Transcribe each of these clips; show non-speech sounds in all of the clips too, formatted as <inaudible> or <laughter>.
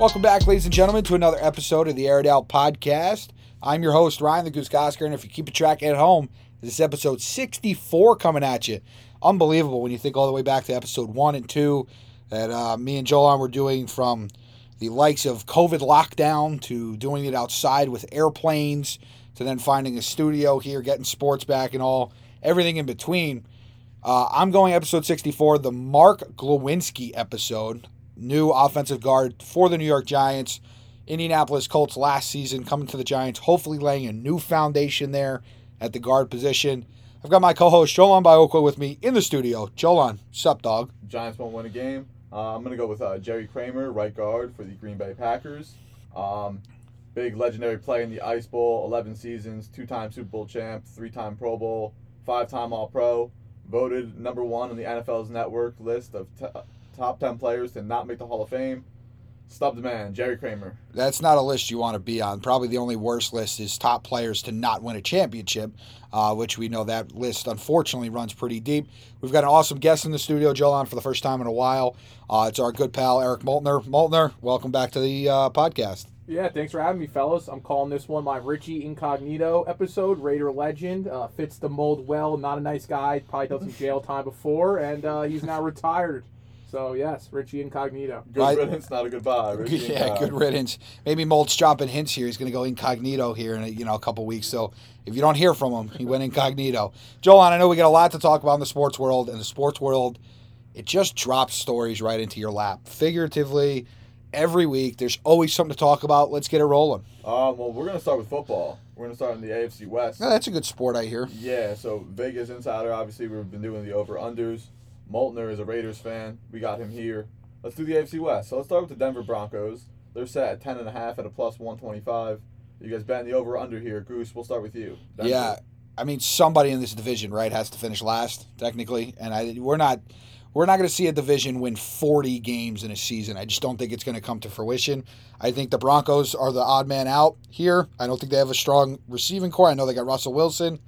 Welcome back, ladies and gentlemen, to another episode of the Air Podcast. I'm your host, Ryan the Goose Gosker, and if you keep a track at home, this is episode 64 coming at you. Unbelievable when you think all the way back to episode one and two that uh, me and Jolan were doing from the likes of COVID lockdown to doing it outside with airplanes to then finding a studio here, getting sports back and all, everything in between. Uh, I'm going episode 64, the Mark Glowinski episode, new offensive guard for the New York Giants. Indianapolis Colts last season coming to the Giants, hopefully laying a new foundation there at the guard position. I've got my co-host Jolan Biokwa with me in the studio. Jolan, sup, dog? Giants won't win a game. Uh, I'm going to go with uh, Jerry Kramer, right guard for the Green Bay Packers. Um, big legendary play in the Ice Bowl, 11 seasons, two time Super Bowl champ, three time Pro Bowl, five time All Pro. Voted number one on the NFL's network list of t- top 10 players to not make the Hall of Fame. Stub the man, Jerry Kramer. That's not a list you want to be on. Probably the only worst list is top players to not win a championship, uh, which we know that list unfortunately runs pretty deep. We've got an awesome guest in the studio, Jolan, for the first time in a while. Uh, it's our good pal Eric Moltner. Moltner, welcome back to the uh, podcast. Yeah, thanks for having me, fellas. I'm calling this one my Richie Incognito episode. Raider legend uh, fits the mold well. Not a nice guy. Probably done some jail time before, and uh, he's now <laughs> retired. So yes, Richie Incognito. Good I- riddance, not a goodbye. Richie <laughs> yeah, Incog. good riddance. Maybe Molt's dropping hints here. He's going to go incognito here in a, you know a couple weeks. So if you don't hear from him, he went incognito. Jolan, I know we got a lot to talk about in the sports world, and the sports world, it just drops stories right into your lap, figuratively. Every week, there's always something to talk about. Let's get it rolling. Um, well, we're going to start with football. We're going to start in the AFC West. Yeah, that's a good sport, I hear. Yeah, so Vegas Insider, obviously, we've been doing the over unders. Moltner is a Raiders fan. We got him here. Let's do the AFC West. So let's start with the Denver Broncos. They're set at 10.5 at a plus 125. You guys betting the over under here. Goose, we'll start with you. Denver. Yeah, I mean somebody in this division, right, has to finish last technically, and I we're not we're not going to see a division win 40 games in a season. I just don't think it's going to come to fruition. I think the Broncos are the odd man out here. I don't think they have a strong receiving core. I know they got Russell Wilson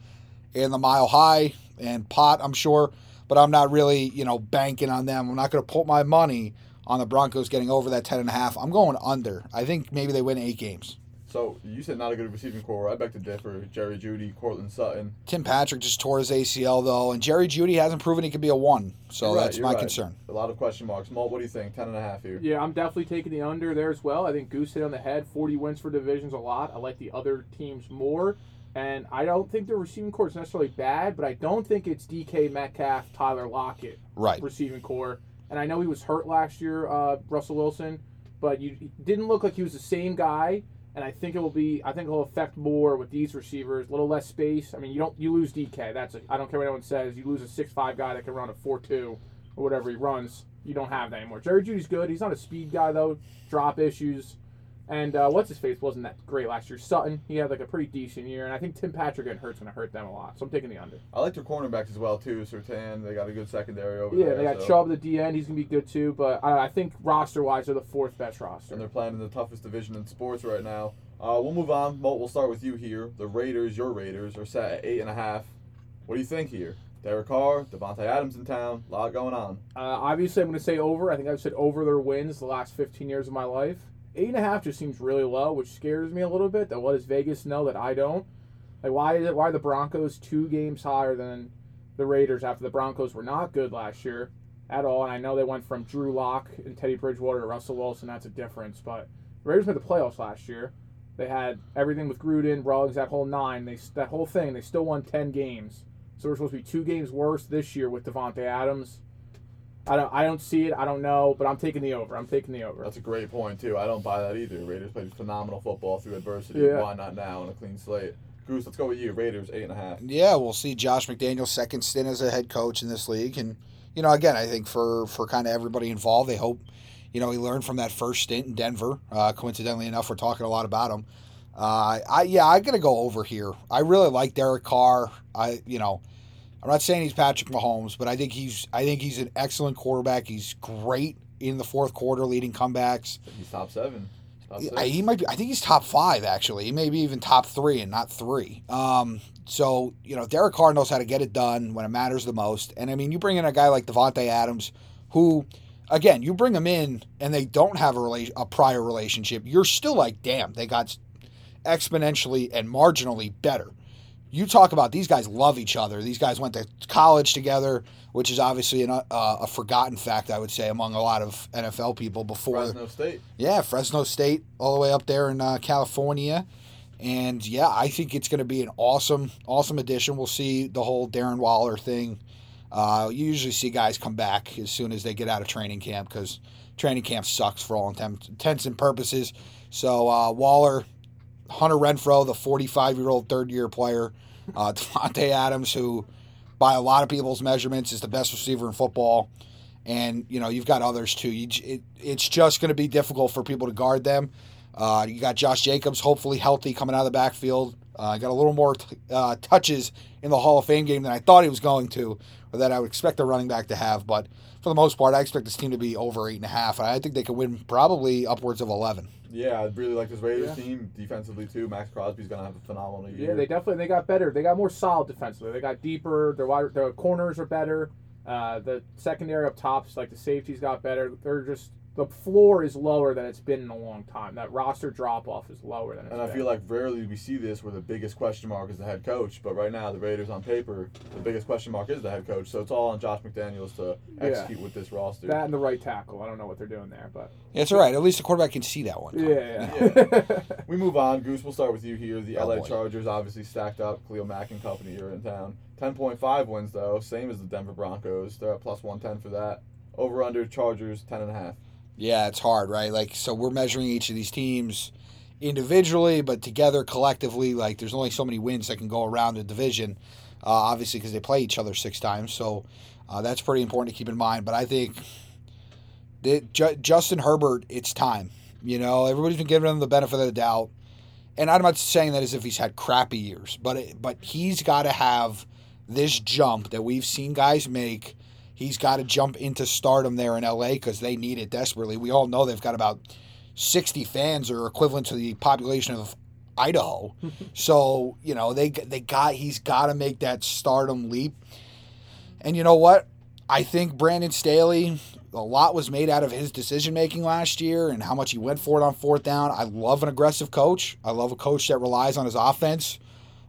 and the Mile High and Pot, I'm sure, but I'm not really, you know, banking on them. I'm not going to put my money on the Broncos getting over that 10 and a half. I'm going under. I think maybe they win 8 games. So you said not a good receiving core. I beg to differ. Jerry Jeudy, Courtland Sutton. Tim Patrick just tore his ACL though, and Jerry Jeudy hasn't proven he could be a one. So right, that's my right. concern. A lot of question marks. Molt, what do you think? 10.5 here. Yeah, I'm definitely taking the under there as well. I think Goose hit on the head. 40 wins for divisions a lot. I like the other teams more. And I don't think the receiving core is necessarily bad, but I don't think it's DK Metcalf, Tyler Lockett Right. receiving core. And I know he was hurt last year, uh, Russell Wilson, but you didn't look like he was the same guy. And I think it will be. I think it'll affect more with these receivers. A little less space. I mean, you don't. You lose DK. That's. A, I don't care what anyone says. You lose a six five guy that can run a four two or whatever he runs. You don't have that anymore. Jerry Jeudy's good. He's not a speed guy though. Drop issues. And uh, what's his face wasn't that great last year. Sutton, he had like a pretty decent year, and I think Tim Patrick and hurt's gonna hurt them a lot. So I'm taking the under. I like their cornerbacks as well, too. Surtain, they got a good secondary over Yeah, there. Yeah, they got so- Chubb at the end. He's gonna be good too. But I, I think roster wise, they're the fourth best roster. and they're playing in the toughest division in sports right now. Uh, we'll move on. We'll start with you here. The Raiders, your Raiders, are set at eight and a half. What do you think here? Derek Carr, Davante Adams in town. A lot going on. Uh, obviously, I'm going to say over. I think I've said over their wins the last 15 years of my life. Eight and a half just seems really low, which scares me a little bit. That what does Vegas know that I don't? Like, why is it? Why are the Broncos two games higher than the Raiders after the Broncos were not good last year at all? And I know they went from Drew Lock and Teddy Bridgewater to Russell Wilson. That's a difference. But the Raiders made the playoffs last year. They had everything with Gruden, Ruggs, that whole nine. They that whole thing. They still won 10 games. So we're supposed to be two games worse this year with Davante Adams. I don't I don't see it. I don't know, but I'm taking the over. I'm taking the over. That's a great point, too. I don't buy that either. Raiders played phenomenal football through adversity. Yeah. Why not now on a clean slate? Goose, let's go with you. Raiders, eight and a half. Yeah, we'll see Josh McDaniels' second stint as a head coach in this league, and you know, again, I think for for kind of everybody involved, they hope you know he learned from that first stint in Denver. Uh, coincidentally enough, we're talking a lot about him. Uh, I yeah, I'm gonna go over here. I really like Derek Carr. I you know, I'm not saying he's Patrick Mahomes, but I think he's I think he's an excellent quarterback. He's great in the fourth quarter, leading comebacks. He's top seven. Top. I, he might be. I think he's top five actually. He may be even top three and not three. Um, so you know, Derek Carr knows how to get it done when it matters the most. And I mean, you bring in a guy like Davante Adams, who again, you bring them in and they don't have a rela- a prior relationship, you're still like, damn, they got exponentially and marginally better. You talk about these guys love each other. These guys went to college together, which is obviously an, uh, a forgotten fact, I would say, among a lot of NFL people before. Fresno State. Yeah, Fresno State, all the way up there in uh, California. And yeah, I think it's going to be an awesome, awesome addition. We'll see the whole Darren Waller thing. Uh, you usually see guys come back as soon as they get out of training camp because training camp sucks for all intents and purposes. So uh, Waller, Hunter Renfrow, the 45 year old third year player, uh, <laughs> Davante Adams, who by a lot of people's measurements is the best receiver in football. And you know you've got others too. You, it, it's just going to be difficult for people to guard them. Uh, you got Josh Jacobs, hopefully healthy, coming out of the backfield. Uh, got a little more t- uh, touches in the Hall of Fame game than I thought he was going to, or that I would expect a running back to have. But for the most part, I expect this team to be over eight and a half. I think they could win probably upwards of eleven. Yeah, I really like this Raiders Yeah. team defensively too. Maxx Crosby's gonna have a phenomenal year. Yeah, they definitely they got better. They got more solid defensively. They got deeper. Their wide, their corners are better. Uh, the secondary up tops, like the safeties, got better. They're just the floor is lower than it's been in a long time. That roster drop off is lower than it's And I been. feel like rarely we see this where the biggest question mark is the head coach. But right now, the Raiders on paper, the biggest question mark is the head coach. So it's all on Josh McDaniels to Yeah. execute with this roster. that and the right tackle. I don't know what they're doing there, but Yeah, it's all right. At least the quarterback can see that one. yeah, yeah. We move on. Goose, we'll start with you here. The Oh, LA boy. Chargers obviously stacked up. Khalil Mack and company are in town. 10.5 wins, though. Same as the Denver Broncos. They're at plus 110 for that. Over under Chargers, 10.5. Yeah, it's hard, right? Like, so we're measuring each of these teams individually, but together collectively, like, there's only so many wins that can go around a division, uh, obviously, because they play each other six times. So uh, that's pretty important to keep in mind. But I think that Ju- Justin Herbert, it's time. You know, everybody's been giving him the benefit of the doubt. And I'm not saying that as if he's had crappy years, but it, but he's got to have this jump that we've seen guys make. He's got to jump into stardom there in LA because they need it desperately. We all know they've got about 60 fans or equivalent to the population of Idaho. <laughs> so, you know, they they got he's got to make that stardom leap. And you know what? I think Brandon Staley, a lot was made out of his decision making last year and how much he went for it on fourth down. I love an aggressive coach. I love a coach that relies on his offense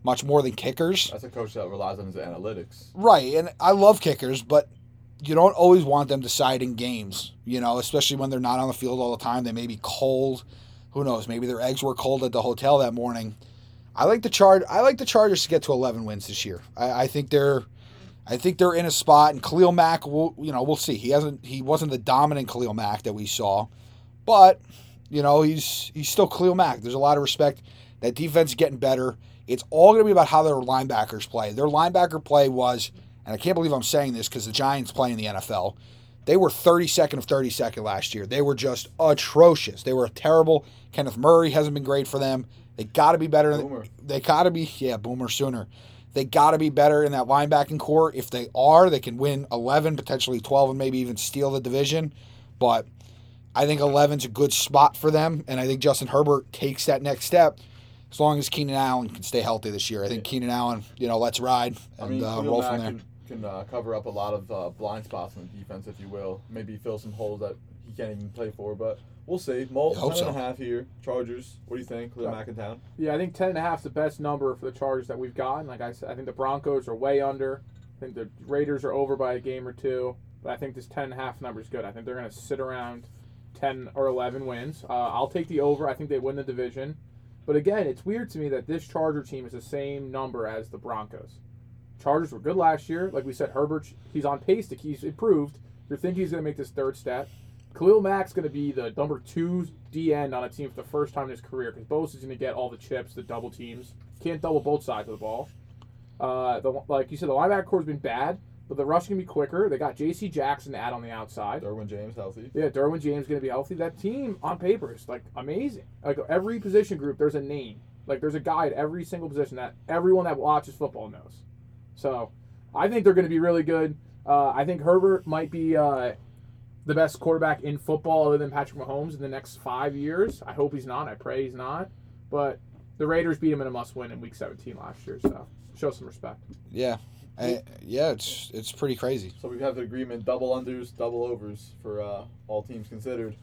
much more than kickers. That's a coach that relies on his analytics. Right, and I love kickers, but you don't always want them deciding games, you know, especially when they're not on the field all the time. They may be cold. Who knows? Maybe their eggs were cold at the hotel that morning. I like the charge. I like the Chargers to get to 11 wins this year. I, I think they're, I think they're in a spot. And Khalil Mack, will you know, we'll see. He hasn't. He wasn't the dominant Khalil Mack that we saw, but you know, he's he's still Khalil Mack. There's a lot of respect. That defense is getting better. It's all going to be about how their linebackers play. Their linebacker play was, and I can't believe I'm saying this because the Giants play in the NFL. They were 32nd of 32nd last year. They were just atrocious. They were terrible. Kenneth Murray hasn't been great for them. They got to be better. Boomer. They got to be, yeah, Boomer sooner. They got to be better in that linebacking core. If they are, they can win 11, potentially 12, and maybe even steal the division. But I think 11's a good spot for them, and I think Justin Herbert takes that next step as long as Keenan Allen can stay healthy this year. I think Keenan Allen, you know, let's ride I and mean, uh, roll from there. Can uh, cover up a lot of uh, blind spots in the defense, if you will. Maybe fill some holes that he can't even play for, but we'll see. Mole, I hope 10 and a half here. Chargers, what do you think? Khalil Yeah. Mack in town? Yeah, I think ten and a half is the best number for the Chargers that we've gotten. Like I said, I think the Broncos are way under. I think the Raiders are over by a game or two. But I think this ten and a half number is good. I think they're going to sit around ten or eleven wins. Uh, I'll take the over. I think they win the division. But again, it's weird to me that this Charger team is the same number as the Broncos. Chargers were good last year. Like we said, Herbert, he's on pace to he's improved. You're thinking he's going to make this third step. Khalil Mack's going to be the number two D end on a team for the first time in his career because Bosa's going to get all the chips, the double teams. Can't double both sides of the ball. Uh, the like you said, the linebacker core's been bad, but the rush can be quicker. They got J.C. Jackson to add on the outside. Derwin James healthy. Yeah, Derwin James going to be healthy. That team on paper is like amazing. Like every position group, there's a name. Like there's a guy at every single position that everyone that watches football knows. So I think they're going to be really good. Uh, I think Herbert might be uh, the best quarterback in football other than Patrick Mahomes in the next five years. I hope he's not. I pray he's not. But the Raiders beat him in a must-win in Week 17 last year, so show some respect. Yeah, I, yeah, it's it's pretty crazy. So we have the agreement: double unders, double overs for uh, all teams considered.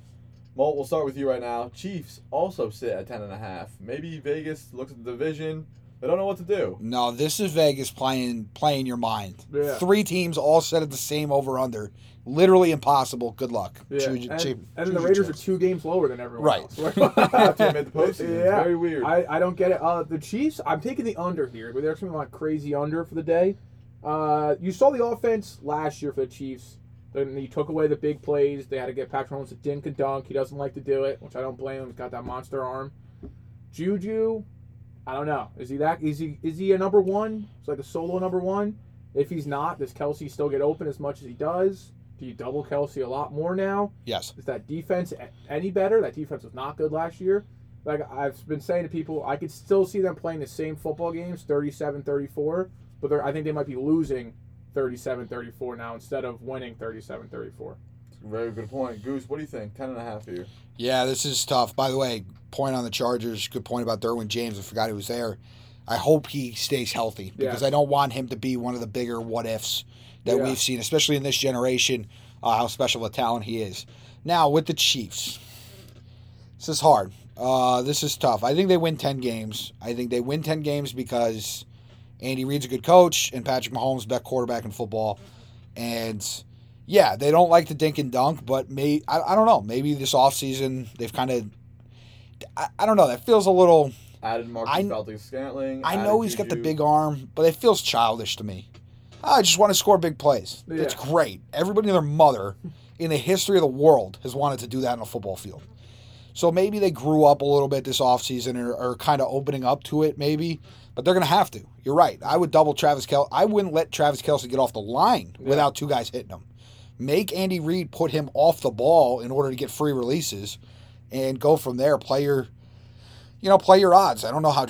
Molt, we'll start with you right now. Chiefs also sit at ten and a half. Maybe Vegas looks at the division. They don't know what to do. No, this is Vegas playing playing your mind. Yeah. Three teams all set at the same over under. Literally impossible. Good luck. Yeah, Choose- and, choose- and then choose the your Raiders are two games lower than everyone Right. else. <laughs> <laughs> After they made the postseason. It's Yeah. very weird. I, I don't get it. Uh, the Chiefs, I'm taking the under here, but there's something like crazy under for the day. Uh, you saw the offense last year for the Chiefs. Then you took away the big plays. They had to get Patrick Mahomes to dink and dunk. He doesn't like to do it, which I don't blame him. He's got that monster arm. Juju, I don't know. Is he that? Is he is he a number one? It's like a solo number one. If he's not, does Kelce still get open as much as he does? Do you double Kelce a lot more now? Yes. Is that defense any better? That defense was not good last year. Like I've been saying to people, I could still see them playing the same football games, 37-34, but they're, I think they might be losing 37-34 now instead of winning 37-34. Very good point. Goose, what do you think? Ten and a half here. Yeah, this is tough. By the way, point on the Chargers. Good point about Derwin James. I forgot he was there. I hope he stays healthy because Yeah. I don't want him to be one of the bigger what ifs that Yeah. we've seen, especially in this generation. Uh, how special a talent he is. Now with the Chiefs, this is hard. Uh, this is tough. I think they win ten games. I think they win ten games because Andy Reid's a good coach and Patrick Mahomes best quarterback in football. And yeah, they don't like to dink and dunk, but may I, I don't know. Maybe this offseason they've kind of I, I don't know. That feels a little. Added Marcus Valdez Scantling. I know he's got the big arm, but it feels childish to me. I just want to score big plays. That's Yeah. great. Everybody and their mother in the history of the world has wanted to do that in a football field. So maybe they grew up a little bit this offseason or are kind of opening up to it, maybe. But they're going to have to. You're right. I would double Travis Kelce. I wouldn't let Travis Kelce get off the line Yeah. without two guys hitting him. Make Andy Reid put him off the ball in order to get free releases and go from there. Play your, you know, play your odds. I don't know how.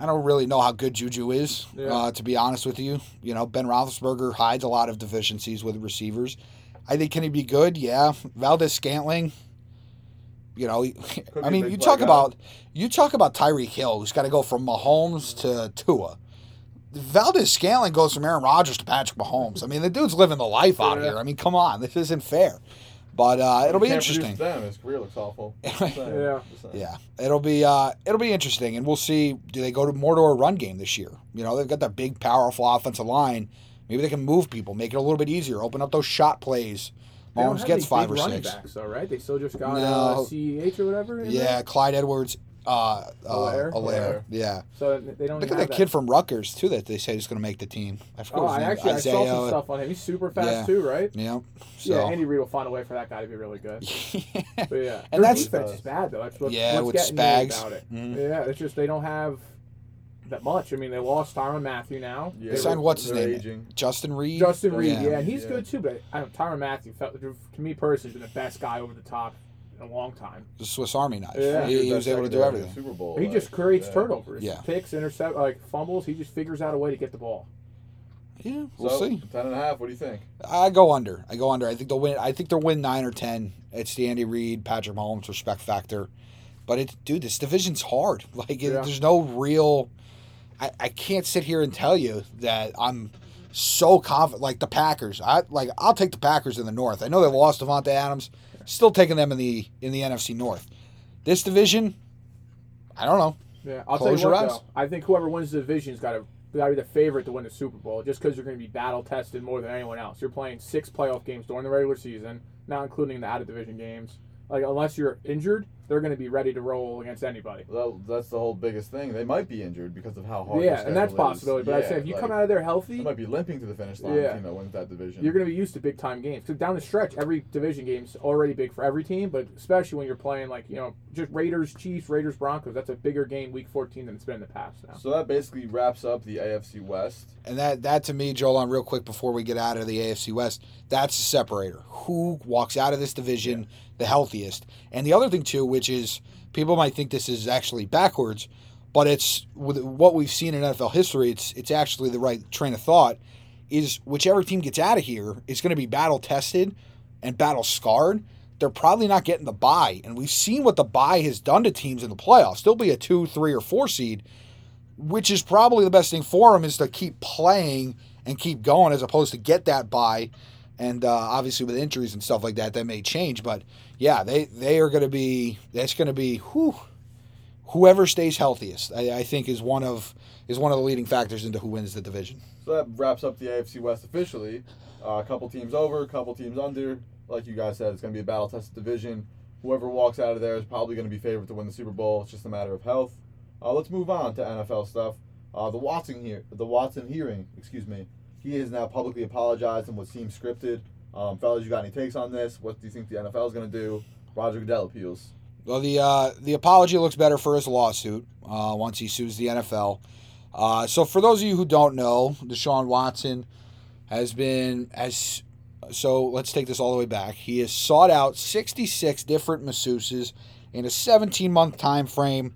I don't really know how good Juju is, Yeah. uh, to be honest with you. You know, Ben Roethlisberger hides a lot of deficiencies with receivers. I think can he be good? Yeah. Valdes-Scantling. You know, be I mean, you talk guy. about you talk about Tyreek Hill, who's got to go from Mahomes to Tua. Valdes-Scantling goes from Aaron Rodgers to Patrick Mahomes. I mean, the dude's living the life out Yeah. here. I mean, come on, this isn't fair. But uh, it'll be He can't produce interesting. Them. His career looks awful. <laughs> Yeah. Yeah, it'll be uh, it'll be interesting, and we'll see. Do they go to more to a run game this year? You know, they've got that big, powerful offensive line. Maybe they can move people, make it a little bit easier, open up those shot plays. Mahomes gets five big or six. backs, though, right? They still just got No. uh, CEH or whatever. Yeah, there? Clyde Edwards, uh, uh, Alaire? Alaire. Alaire. Yeah, So they don't. look at have that kid from Rutgers too that they say is going to make the team. I forgot Oh, his I name. actually I saw some stuff on him. He's super fast Yeah. too, right? Yeah, so Yeah, Andy Reid will find a way for that guy to be really good. <laughs> But yeah, And their that's- defense is bad though. That's what, Yeah, what's with getting me Spags. about it. Mhm. Yeah, it's just they don't have that much. I mean, they lost Tyrann Mathieu now. Yeah, They signed what's his name? Aging. Justin Reid. Justin Reid, Yeah. yeah. and he's Yeah. good too. But I don't, Tyrann Mathieu, felt, to me personally, has been the best guy over the top in a long time. the Swiss Army knife. Yeah. he, he was able to do everything. Super Bowl. he like, just creates yeah. turnovers, Yeah. picks, intercept, like fumbles. He just figures out a way to get the ball. Yeah, we'll so, see. Ten and a half. What do you think? I go under. I go under. I think they'll win. I think they'll win nine or ten. It's the Andy Reid, Patrick Mahomes respect factor. But it, dude, this division's hard. <laughs> Like, it, Yeah. there's no real. I, I can't sit here and tell you that I'm so confident. Like the Packers, I like. I'll take the Packers in the North. I know they lost Davante Adams. Still taking them in the in the NFC North. This division, I don't know. Yeah, I'll Close tell you your what though. I think whoever wins the division's got to got to be the favorite to win the Super Bowl, just because you're going to be battle tested more than anyone else. You're playing six playoff games during the regular season, not including the out of division games. Like unless you're injured, they're going to be ready to roll against anybody. Well, that's the whole biggest thing. They might be injured because of how hard. yeah, and that's schedule is. possibility. But I Yeah, say if you like, come out of there they healthy, might be limping to the finish line. Yeah. The team that wins that division. you're going to be used to big time games. Because down the stretch, every division game's already big for every team, but especially when you're playing like you know just Raiders, Chiefs, Raiders, Broncos. That's a bigger game Week 14 than it's been in the past now. So that basically wraps up the AFC West. And that that to me, Joel, on real quick before we get out of the AFC West, that's the separator. Who walks out of this division the healthiest? And the other thing too, which is people might think this is actually backwards, but it's with what we've seen in NFL history, it's it's actually the right train of thought. Is whichever team gets out of here is going to be battle tested and battle scarred. They're probably not getting the bye, and we've seen what the bye has done to teams in the playoffs. They'll be a two, three, or four seed which is probably the best thing for them is to keep playing and keep going as opposed to get that bye. And uh, obviously with injuries and stuff like that, that may change. But yeah, they they are going to be. That's going to be whew, whoever stays healthiest. I, I think is one of is one of the leading factors into who wins the division. So that wraps up the AFC West officially. Uh, a couple teams over, a couple teams under. Like you guys said, it's going to be a battle tested division. Whoever walks out of there is probably going to be favored to win the Super Bowl. It's just a matter of health. Uh, let's move on to NFL stuff. Uh, the Watson here, the Watson hearing, excuse me. He has now publicly apologized and what seems scripted. Um, fellas, you got any takes on this? What do you think the NFL is going to do? Roger Goodell appeals. Well, the uh, the apology looks better for his lawsuit uh, once he sues the NFL. Uh, so, for those of you who don't know, Deshaun Watson has been as so. Let's take this all the way back. He has sought out 66 different masseuses in a 17 month time frame.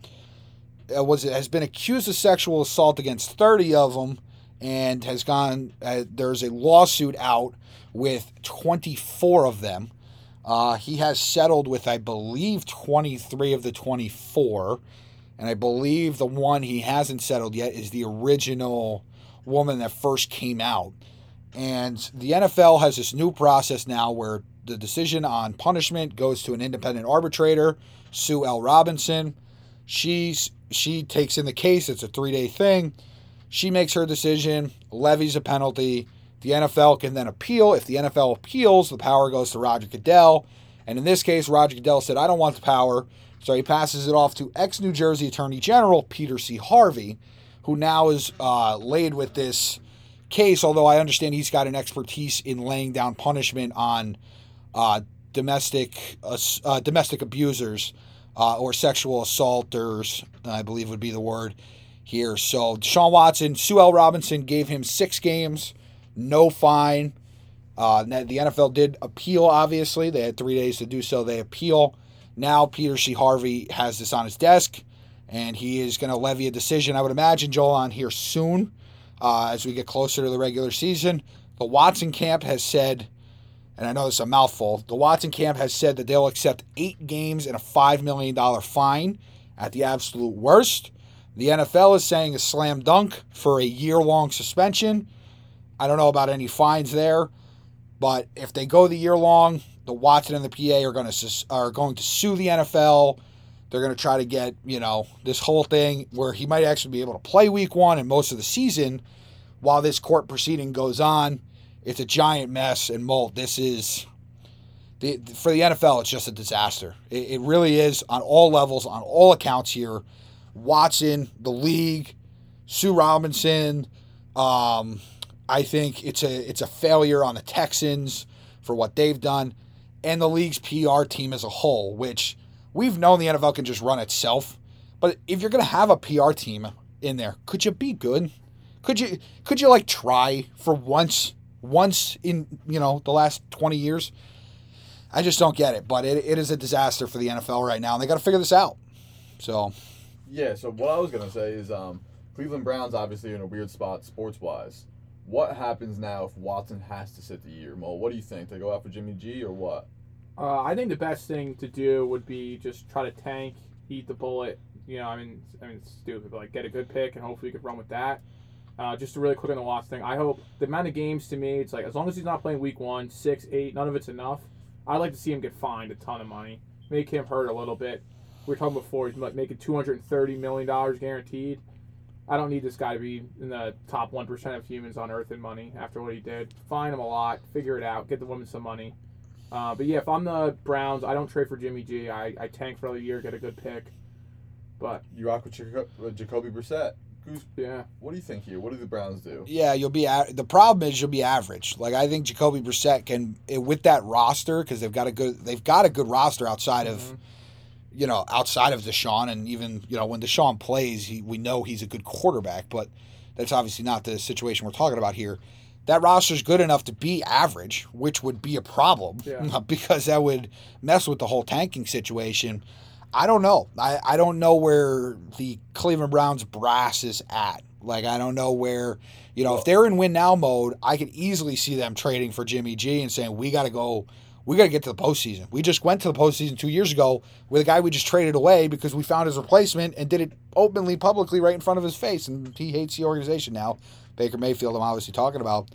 Uh, was it has been accused of sexual assault against 30 of them, and has gone. Uh, there's a lawsuit out with 24 of them. Uh, he has settled with, I believe, 23 of the 24. And I believe the one he hasn't settled yet is the original woman that first came out. And the NFL has this new process now where the decision on punishment goes to an independent arbitrator, Sue L. Robinson. She's she takes in the case. It's a three day thing. She makes her decision, levies a penalty. The NFL can then appeal. If the NFL appeals, the power goes to Roger Goodell. And in this case, Roger Goodell said, I don't want the power. So he passes it off to ex New Jersey Attorney General Peter C. Harvey, who now is uh, laid with this case, although I understand he's got an expertise in laying down punishment on uh, domestic uh, domestic abusers uh, or sexual assaulters, I believe would be the word here. So Deshaun Watson, Sue L. Robinson gave him six games, no fine. Uh, the NFL did appeal, obviously. They had three days to do so. They appeal. Now Peter C. Harvey has this on his desk, and he is going to levy a decision, I would imagine, Joel, on here soon uh, as we get closer to the regular season. The Watson camp has said, and I know this is a mouthful, the Watson camp has said that they'll accept eight games and a $5 million fine at the absolute worst. The NFL is saying a slam dunk for a year long suspension. I don't know about any fines there, but if they go the year long, the Watson and the PA are going to are going to sue the NFL. They're going to try to get you know this whole thing where he might actually be able to play Week One and most of the season while this court proceeding goes on. It's a giant mess and mold. This is the, for the NFL. It's just a disaster. It, it really is on all levels, on all accounts here. Watson, the league, Sue Robinson. Um, I think it's a it's a failure on the Texans for what they've done, and the league's PR team as a whole. Which we've known the NFL can just run itself, but if you're to have a PR team in there, could you be good? Could you could you like try for once once in you know the last twenty years? I just don't get it, but it, it is a disaster for the NFL right now, and they got to figure this out. So yeah, so what I was gonna say is um, Cleveland Browns obviously in a weird spot sports wise. What happens now if Watson has to sit the year, Mo? What do you think? They go after Jimmy G or what? Uh, I think the best thing to do would be just try to tank, eat the bullet. You know, I mean, I mean, it's stupid, but like get a good pick and hopefully you could run with that. Uh, just to really quick on the Watson thing, I hope the amount of games to me, it's like as long as he's not playing week one, six, eight, none of it's enough. I'd like to see him get fined a ton of money, make him hurt a little bit, we were talking before, he's making two hundred and thirty million dollars guaranteed. I don't need this guy to be in the top one percent of humans on Earth in money after what he did. Fine him a lot, figure it out, get the woman some money. Uh, but yeah, if I'm the Browns, I don't trade for Jimmy G. I, I tank for another year, get a good pick. But you rock with Jacoby Brissett. Goose, yeah. What do you think here? What do the Browns do? Yeah, you'll be. A- the problem is you'll be average. Like I think Jacoby Brissett can eh, with that roster because they've got a good. They've got a good roster outside mm-hmm. of you know, outside of Deshaun, and even you know when Deshaun plays, he, we know he's a good quarterback, but that's obviously not the situation we're talking about here. That roster's good enough to be average, which would be a problem yeah. <laughs> because that would mess with the whole tanking situation. I don't know. I, I don't know where the Cleveland Browns brass is at. Like I don't know where, you know, if they're in win now mode, I could easily see them trading for Jimmy G and saying we got to go we got to get to the postseason. We just went to the postseason two years ago with a guy we just traded away because we found his replacement and did it openly, publicly, right in front of his face. And he hates the organization now. Baker Mayfield, I'm obviously talking about.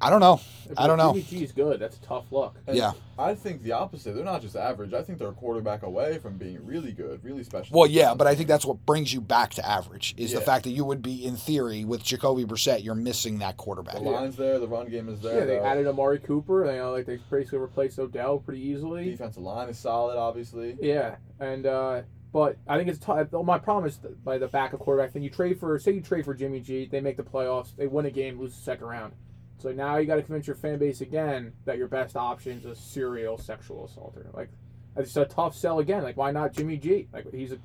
I don't know. I don't know. Jimmy G is good. That's a tough look. And Yeah. I think the opposite. They're not just average. I think they're a quarterback away from being really good, really special. Well, yeah, but I think that's what brings you back to average is the fact that you would be, in theory, with Jacoby Brissett, you're missing that quarterback. the line's there, the run game is there. Yeah, they the added Amari Cooper. You know, like they basically replaced Odell pretty easily. defensive line is solid, obviously. Yeah, and uh, but I think it's tough. My problem is by the backup quarterback thing. You trade for, say, you trade for Jimmy G. They make the playoffs. They win a game, lose the second round. So now you got to convince your fan base again that your best option is a serial sexual assaulter. Like, it's a tough sell again. Like, why not Jimmy G? Like, he's a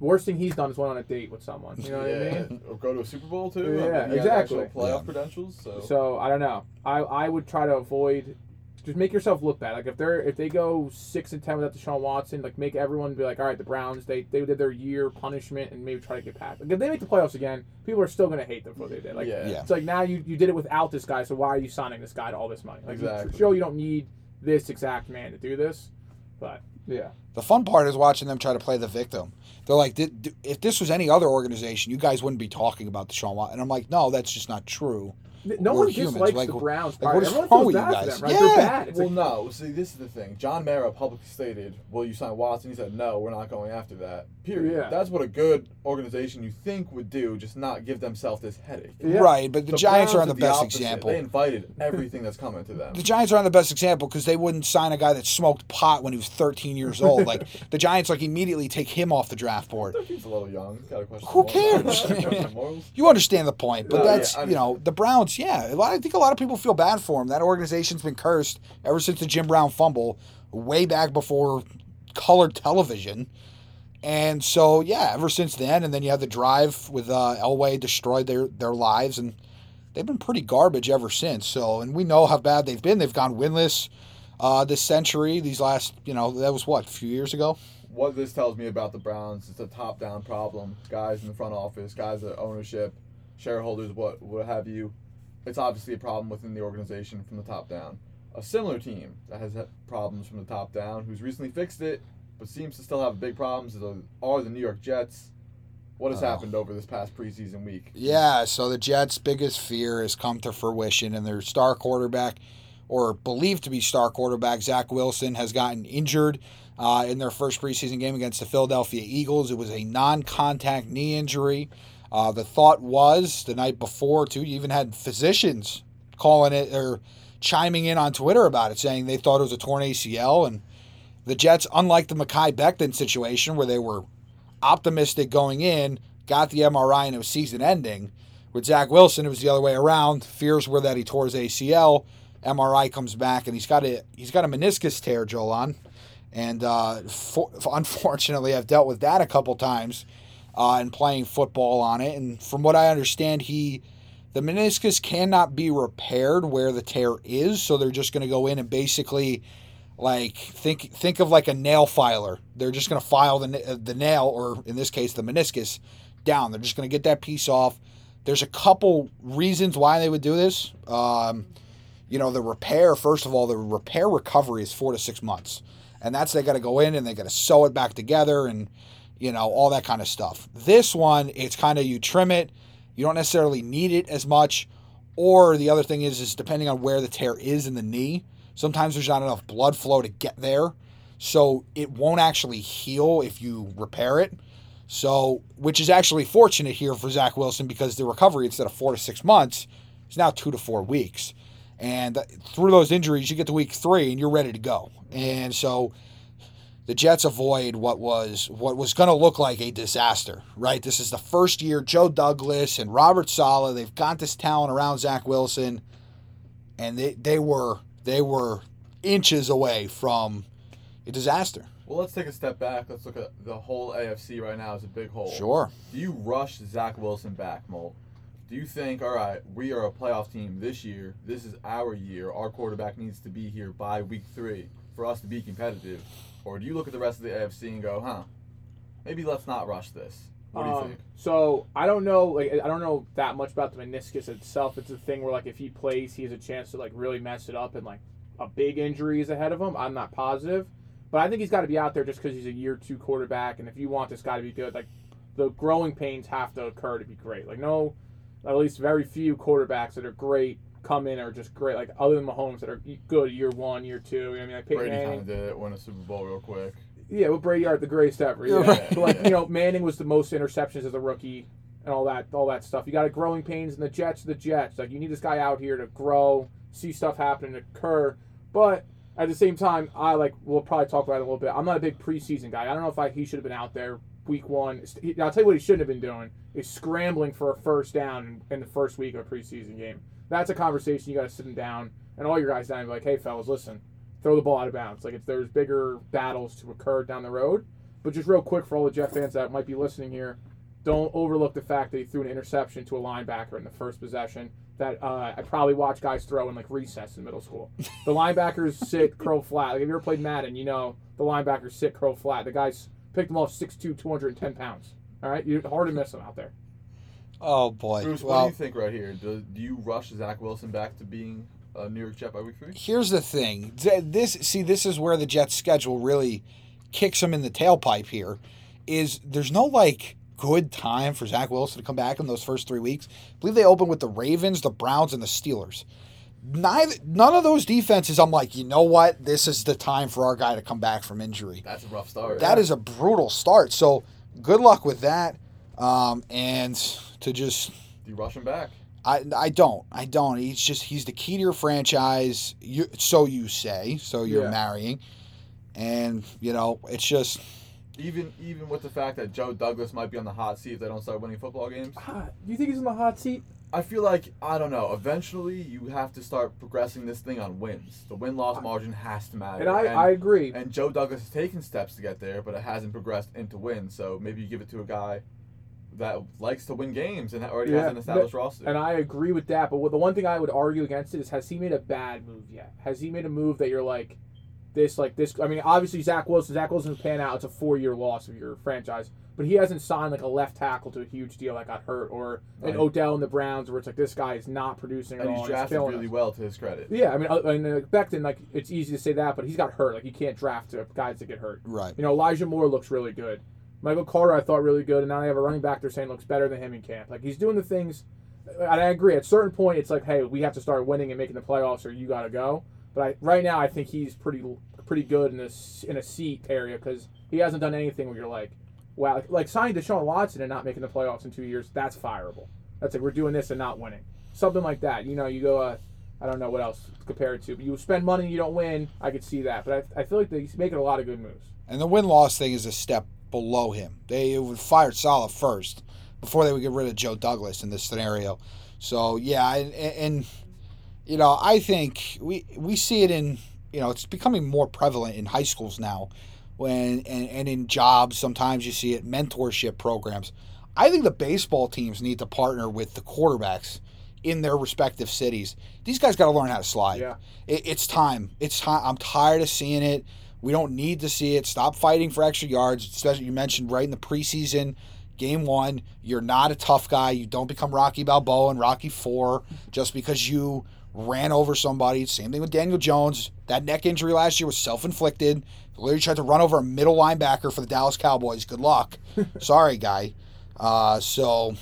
worst thing he's done is went on a date with someone. You know what I mean? or go to a Super Bowl too. Yeah, I mean, exactly. Playoff Yeah. credentials. So, So I don't know. I I would try to avoid. Just make yourself look bad. Like if they're if they go six and ten without Deshaun Watson, like make everyone be like, all right, the Browns they they did their year punishment and maybe try to get past. Like if they make the playoffs again, people are still gonna hate them for what they did. Like yeah. Yeah. it's like now you you did it without this guy, so why are you signing this guy to all this money? Like Exactly. show you don't need this exact man to do this. But yeah, The fun part is watching them try to play the victim. They're like, "Th- th- if this was any other organization, you guys wouldn't be talking about Deshaun Watson. And I'm like, no, that's just not true. No We're one humans, dislikes like, the Browns. like, what is Everyone wrong with you guys? them, right? Yeah. They're bad. It's Well, like, no. See, this is the thing. John Mara publicly stated, "Will you sign Watson?" He said, "No, we're not going after that." Period. Yeah. That's what a good organization you think would do, just not give themselves this headache. Yeah. Right, but the, Giants are on Browns the best opposite. example. They invited everything that's coming to them. The Giants are on the best example because they wouldn't sign a guy that smoked pot when he was 13 years <laughs> old. like the Giants, like immediately take him off the draft board. He's a little young. Got a question. Who cares? <laughs> You understand the point, but yeah, that's I you know the Browns. Yeah, I think a lot of people feel bad for him. That organization's been cursed ever since the Jim Brown fumble, way back before colored television. And so yeah, ever since then, and then you have the drive with uh, Elway destroyed their their lives, and they've been pretty garbage ever since. So, and we know how bad they've been. They've gone winless uh, this century. These last, you know, that was what a few years ago. What this tells me about the Browns, it's a top-down problem. Guys in the front office, guys at ownership, shareholders, what what have you. It's obviously a problem within the organization from the top down. A similar team that has had problems from the top down, who's recently fixed it, but seems to still have big problems, are the New York Jets. What has Oh. happened over this past preseason week? Yeah, so the Jets' biggest fear has come to fruition, and their star quarterback, or believed to be star quarterback, Zach Wilson, has gotten injured uh, in their first preseason game against the Philadelphia Eagles. It was a non contact knee injury. Uh, the thought was the night before, too, you even had physicians calling it or chiming in on Twitter about it, saying they thought it was a torn ACL. And the Jets, unlike the Mekhi Becton situation, where they were optimistic going in, got the MRI and it was season ending. With Zach Wilson, it was the other way around. Fears were that he tore his ACL. MRI comes back and he's got a he's got a meniscus tear, Jolan, and uh, for, unfortunately, I've dealt with that a couple times uh, and playing football on it. And from what I understand, he the meniscus cannot be repaired where the tear is, so they're just going to go in and basically like think think of like a nail filer. They're just going to file the the nail, or in this case, the meniscus, down. They're just going to get that piece off. There's a couple reasons why they would do this. Um, you know, the repair. First of all, the repair recovery is four to six months, and that's they got to go in and they got to sew it back together and you know all that kind of stuff. This one, it's kind of you trim it. You don't necessarily need it as much. Or the other thing is, is depending on where the tear is in the knee, sometimes there's not enough blood flow to get there. So it won't actually heal if you repair it. So, which is actually fortunate here for Zach Wilson because the recovery instead of four to six months is now two to four weeks. And through those injuries, you get to week three and you're ready to go. And so the Jets avoid what was what was going to look like a disaster, right? This is the first year Joe Douglas and Robert Saleh, they've got this talent around Zach Wilson and they, they were they were inches away from a disaster. Well, let's take a step back. Let's look at the whole AFC right now as a big hole. Sure. Do you rush Zach Wilson back, Mo? Do you think, all right, we are a playoff team this year. This is our year. Our quarterback needs to be here by week three for us to be competitive. Or do you look at the rest of the AFC and go, huh, maybe let's not rush this? What do you Um, think? So I don't know, like I don't know that much about the meniscus itself. It's a thing where like if he plays, he has a chance to like really mess it up and like a big injury is ahead of him. I'm not positive, but I think he's got to be out there just because he's a year two quarterback, and if you want this guy to be good, like the growing pains have to occur to be great. Like no, at least very few quarterbacks that are great come in are just great. Like other than Mahomes that are good year one, year two. You know what I mean, like Peyton Brady kind Manning. of did it, win a Super Bowl real quick. Yeah, with Brady are the greatest ever. Yeah. <laughs> Right. But like you know, Manning was the most interceptions as a rookie and all that, all that stuff. You got a growing pains, and the Jets, the Jets. Like you need this guy out here to grow, see stuff happen and occur. But at the same time, I like we'll probably talk about it a little bit. I'm not a big preseason guy. I don't know if I, he should have been out there week one. I'll tell you what he shouldn't have been doing is scrambling for a first down in, in the first week of a preseason game. That's a conversation you got to sit him down and all your guys down and be like, hey fellas, listen, throw the ball out of bounds. Like if there's bigger battles to occur down the road. But just real quick for all the Jet fans that might be listening here, don't overlook the fact that he threw an interception to a linebacker in the first possession. That uh, I probably watched guys throw in like recess in middle school. The linebackers <laughs> sit curl flat. Like if you ever played Madden, you know the linebackers sit curl flat. The guys picked them off 6'2", 210 pounds. All right, you hard to miss them out there. Oh boy. Bruce, what do you think right here? Do, do you rush Zach Wilson back to being a New York Jet by week three? here's the thing. This see, this is where the Jets' schedule really kicks them in the tailpipe. Here is there's no like good time for Zach Wilson to come back in those first three weeks. I believe they open with the Ravens, the Browns, and the Steelers. Neither, none of those defenses. I'm like, you know what? This is the time for our guy to come back from injury. That's a rough start. That is a brutal start. So good luck with that. Um, and to just Do you rush him back? I, I don't. I don't. He's just he's the key to your franchise. You so you say. So you're Yeah. marrying, and you know it's just Even even with the fact that Joe Douglas might be on the hot seat if they don't start winning football games. Ah, Do you think he's in the hot seat? I feel like I don't know. Eventually, you have to start progressing this thing on wins. The win loss margin has to matter. And I, I agree. and Joe Douglas has taken steps to get there, but it hasn't progressed into wins. So maybe you give it to a guy that likes to win games and that already Yeah, has an established roster. And I agree with that. But what, the one thing I would argue against it is has he made a bad move yet? Has he made a move that you're like, this, like this? I mean, obviously, Zach Wilson, Zach Wilson's pan out. It's a four year loss of your franchise. But he hasn't signed like a left tackle to a huge deal that got hurt or an Right. Odell in the Browns where it's like this guy is not producing at and all. he's and he's drafted really us. well to his credit. Yeah, I mean, uh, and uh, Becton, like it's easy to say that, but he's got hurt. Like you can't draft uh, guys that get hurt. right. You know, Elijah Moore looks really good. Michael Carter, I thought really good, and now they have a running back they're saying looks better than him in camp. Like he's doing the things, and I agree. At a certain point, it's like, hey, we have to start winning and making the playoffs, or you got to go. But I, right now, I think he's pretty pretty good in this in a seat area because he hasn't done anything where you're like, wow, like, like signing Deshaun Watson and not making the playoffs in two years. That's fireable. That's like we're doing this and not winning. Something like that. You know, you go. Uh, I don't know what else to compare it to, but you spend money and you don't win. I could see that, but I, I feel like he's making a lot of good moves. And the win loss thing is a step below him. They would fired Saleh first before they would get rid of Joe Douglas in this scenario. So yeah, and, and you know I think we we see it in you know it's becoming more prevalent in high schools now, when and, and in jobs sometimes you see it mentorship programs. I think the baseball teams need to partner with the quarterbacks in their respective cities. These guys got to learn how to slide. Yeah. It, it's time. It's time. I'm tired of seeing it. We don't need to see it. Stop fighting for extra yards. Especially you mentioned right in the preseason, game one. You're not a tough guy. You don't become Rocky Balboa and Rocky Four just because you ran over somebody. Same thing with Daniel Jones. That neck injury last year was self-inflicted. Literally tried to run over a middle linebacker for the Dallas Cowboys. Good luck. <laughs> Sorry, guy. Uh, so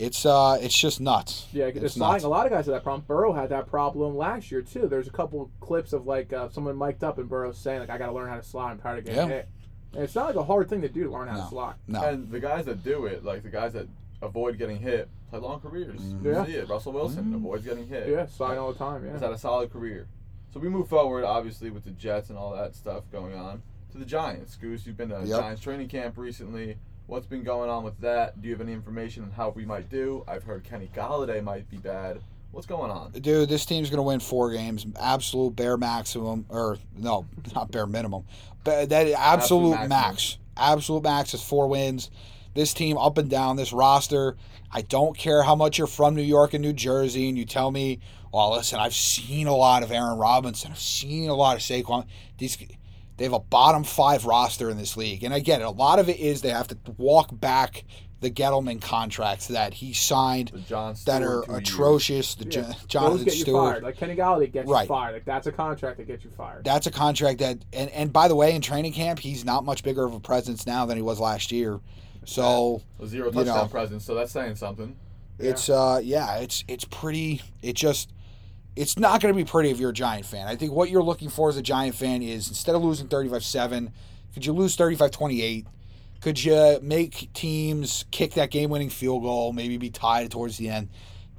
it's uh, it's just nuts. Yeah, it's it's nuts. a lot of guys have that problem. Burrow had that problem last year too. There's a couple clips of like uh, someone mic'd up and Burrow saying like, "I got to learn how to slide. I'm tired of getting Yeah. hit." And it's not like a hard thing to do to learn how No. to slide. No. And the guys that do it, like the guys that avoid getting hit, play long careers. Mhm. Yeah. see it. Russell Wilson Mhm. avoids getting hit. Yeah, slide all the time. He's Yeah. had a solid career. So we move forward, obviously, with the Jets and all that stuff going on, to the Giants. Goose, you've been to Yep. Giants training camp recently. What's been going on with that? Do you have any information on how we might do? I've heard Kenny Golladay might be bad. What's going on? Dude, this team's gonna win four games. Absolute bare maximum, or no, <laughs> not bare minimum, but that absolute, Absolute maximum. max. Absolute max is four wins. This team up and down, this roster. I don't care how much you're from New York and New Jersey, and you tell me, well, listen, I've seen a lot of Aaron Robinson. I've seen a lot of Saquon. These they have a bottom five roster in this league, and I get it. A lot of it is they have to walk back the Gettleman contracts that he signed John that are two years. atrocious. The Yeah. Jo- Jonathan get you Stewart. fired. Like Kenny Golladay gets Right. you fired. Like that's a contract that gets you fired. That's a contract that, and, and by the way, in training camp, he's not much bigger of a presence now than he was last year. So A zero you touchdown know. presence, so that's saying something. it's uh yeah, it's it's pretty. It just it's not going to be pretty if you're a Giant fan. I think what you're looking for as a Giant fan is instead of losing 35-7, could you lose 35-28? Could you make teams kick that game-winning field goal, maybe be tied towards the end?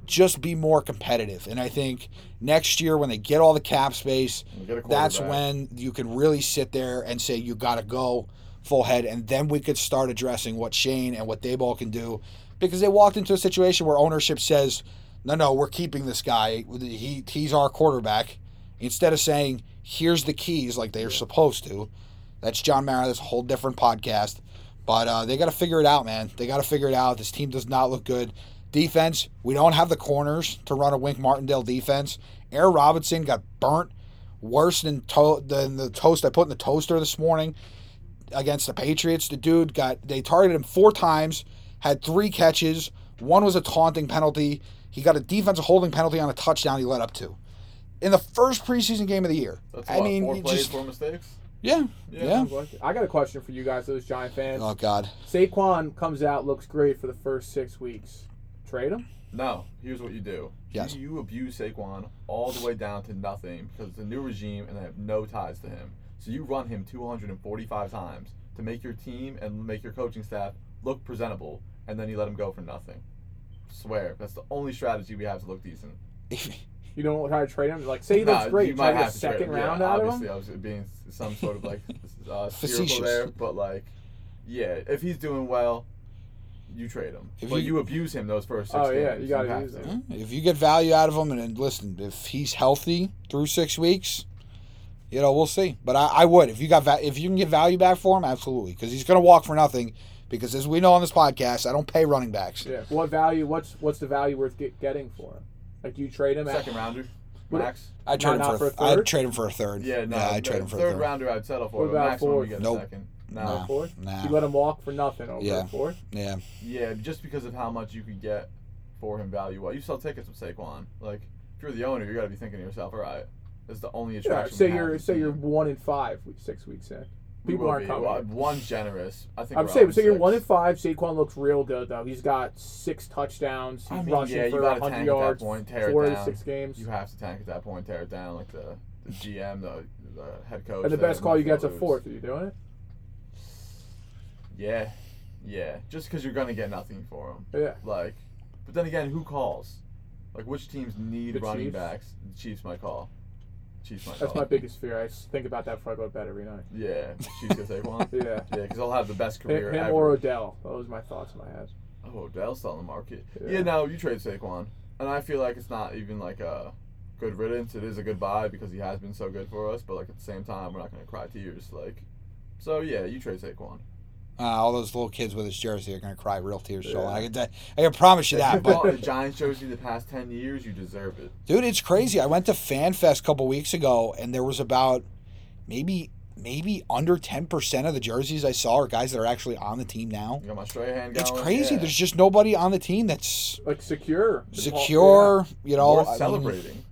Just be more competitive. And I think next year when they get all the cap space, You get a that's when you can really sit there and say you got to go full head, and then we could start addressing what Schoen and what Daboll can do, because they walked into a situation where ownership says, "No, no, we're keeping this guy. He he's our quarterback," instead of saying, "Here's the keys," like they're supposed to. That's John Mara. That's a whole different podcast, but uh, they got to figure it out, man. They got to figure it out. This team does not look good. Defense, we don't have the corners to run a Wink Martindale defense. Aaron Robinson got burnt worse than, to- than the toast I put in the toaster this morning against the Patriots. The dude got they targeted him four times, had three catches. One was a taunting penalty. He got a defensive holding penalty on a touchdown he led up to. In the first preseason game of the year. That's I what, mean, four plays, just four mistakes. yeah, Yeah. yeah. Like. I got a question for you guys, those Giant fans. Oh God, Saquon comes out, looks great for the first six weeks. Trade him? No, here's what you do. Yes. You, you abuse Saquon all the way down to nothing because it's a new regime and they have no ties to him. So you run him 245 times to make your team and make your coaching staff look presentable, and then you let him go for nothing. Swear, that's the only strategy we have to look decent. <laughs> You don't try to trade him? Like, say he Nah, great. you Try might to get a have to trade second him. Yeah, round out of obviously, him? I was being some sort of like <laughs> uh, Facetious. satirical there, but like, yeah, if he's doing well, you trade him. If but you- you, abuse him those first six Oh, yeah, you gotta have use to. him. if you get value out of him, and, and listen, if he's healthy through six weeks, you know we'll see. But I, I would if you got va- if you can get value back for him, absolutely, because he's going to walk for nothing. Because as we know on this podcast, I don't pay running backs. Yeah. What value? What's what's the value worth get, getting for him? Like, do you trade him? At, Second rounder, What- max. I'd trade him for, not for a a I'd third? trade him for a third. Yeah, no, I'd trade him for third a third. rounder I'd settle for. What but about maximum we fourth? get a Nope. second. No. Nah. fourth? Nah. You let him walk for nothing over Yeah. a fourth? Yeah, Yeah, just because of how much you could get for him value. Well, you sell tickets with Saquon. Like, if you're the owner, you got to be thinking to yourself, all right, this is the only Yeah. attraction. Say we you're as say you're one in five, six weeks in. People aren't coming. Uh, well, One's generous. I think. I'm saying, so you're one in five. Saquon looks real good though. He's got six touchdowns. He's I mean, rushing yeah, for gotta 100 tank at that yards, point, tear it four to six games. You have to tank at that point, tear it down like the, the GM, the, the head coach. and the best call you get's a fourth. Are you doing it? Yeah, yeah. Just because you're gonna get nothing for him. Yeah. Like, but then again, who calls? Like, which teams need The running Chiefs? backs? The Chiefs might call. Chiefs might That's call. my biggest fear. I think about that before I go to bed every night. Yeah, the Chiefs get Saquon. Yeah. Yeah, because I'll have the best career him ever. or Odell. Those are my thoughts in my head. Oh, Odell's still on the market. Yeah. Yeah. no, you trade Saquon, and I feel like it's not even like a good riddance. It is a good buy because he has been so good for us. But like at the same time, we're not gonna cry tears. Like, so yeah, you trade Saquon. Uh, all those little kids with his jersey are going to cry real tears. Yeah. I can, I can promise you that. you But bought a Giants jersey the past ten years, you deserve it. Dude, it's crazy. I went to FanFest a couple weeks ago, and there was about maybe maybe under ten percent of the jerseys I saw are guys that are actually on the team now. You got my Strahan going. It's crazy. Yeah. There's just nobody on the team that's Like secure. secure. You know, Worth I mean, celebrating.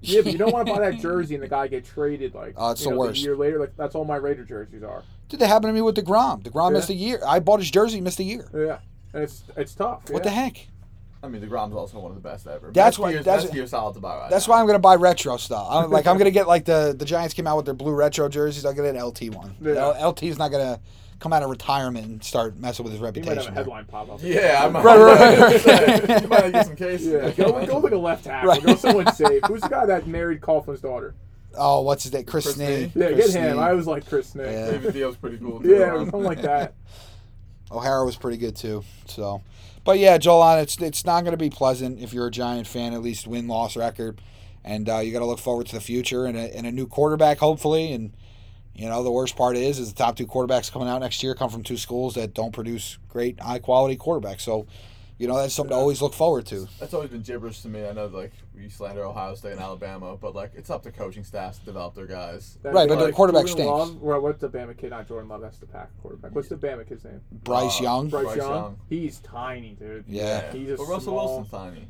Yeah, but you don't want to buy that <laughs> jersey and the guy get traded like Oh, it's you the know, worst. A year later, like that's all my Raider jerseys are. Did that happen to me with Degrom. Degrom Yeah. missed a year. I bought his jersey, missed a year. Yeah, and it's it's tough. What yeah. the heck? I mean, the Degrom's also one of the best ever. That's best why- Years, that's- best year solid to buy right That's now. why I'm gonna buy retro stuff. I'm like I'm <laughs> gonna get like the the Giants came out with their blue retro jerseys. I'll get an LT one. Yeah. L- LT is not gonna come out of retirement and start messing with his He might have reputation. a headline pop up. Yeah, I'm. Right, right, right, right. <laughs> you might get some <laughs> cases. Yeah, go, go look at left tackle. Right. Go someone safe. Who's the guy that married Coughlin's daughter? Oh, what's his name? Chris, Chris Snee. Snee? Yeah, Chris get him. Snee. I was like Chris Snake. Yeah. David Theo's pretty cool. Too, Yeah, huh? something like that. <laughs> O'Hara was pretty good too. So, but yeah, Joel, it's it's not going to be pleasant if you're a Giant fan. At least win loss record, and uh, you got to look forward to the future and a, and a new quarterback hopefully. And you know the worst part is is the top two quarterbacks coming out next year come from two schools that don't produce great high quality quarterbacks. So you know that's something to always look forward to. That's always been gibberish to me. I know, like we slander Ohio State and Alabama, but like it's up to coaching staffs to develop their guys. That- Right, but their quarterback Jordan stinks. Love, or what's the Bama kid? Not Jordan Love. That's the Pack quarterback. What's the Bama kid's name? Bryce Uh, Young, Bryce, Bryce Young. Young. He's tiny, dude. Yeah. He's a but Russell small- Wilson's tiny.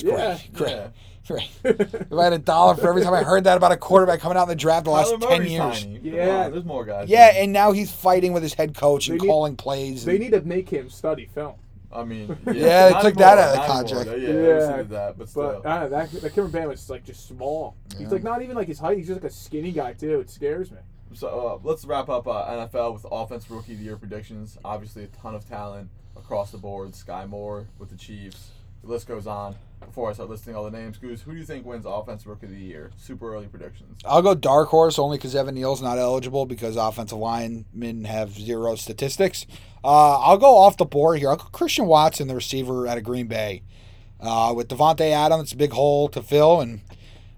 It's yeah, great, great, Yeah. great. If I had a dollar for every time I heard that about a quarterback coming out in the draft the last Kyler ten Murray's years. tiny. Yeah. on, there's more guys. Yeah, and now he's fighting with his head coach and need- calling plays. They and- need to make him study film. I mean, <laughs> Yeah, yeah, they not took that out of the contract. anymore. Yeah, Yeah. yeah, did that, but still. But I don't know, that, that Kevin Bama is like just small. He's like not even like his height. He's just like a skinny guy too. It scares me. So uh, let's wrap up uh, NFL with offense rookie of the year predictions. Obviously, a ton of talent across the board. Skyy Moore with the Chiefs. The list goes on. Before I start listing all the names, Goose, who do you think wins Offensive rookie of the year? Super early predictions. I'll go dark horse only because Evan Neal's not eligible because offensive linemen have zero statistics. Uh, I'll go off the board here. I'll go Christian Watson, the receiver out of Green Bay. Uh, with Davante Adams, big hole to fill, and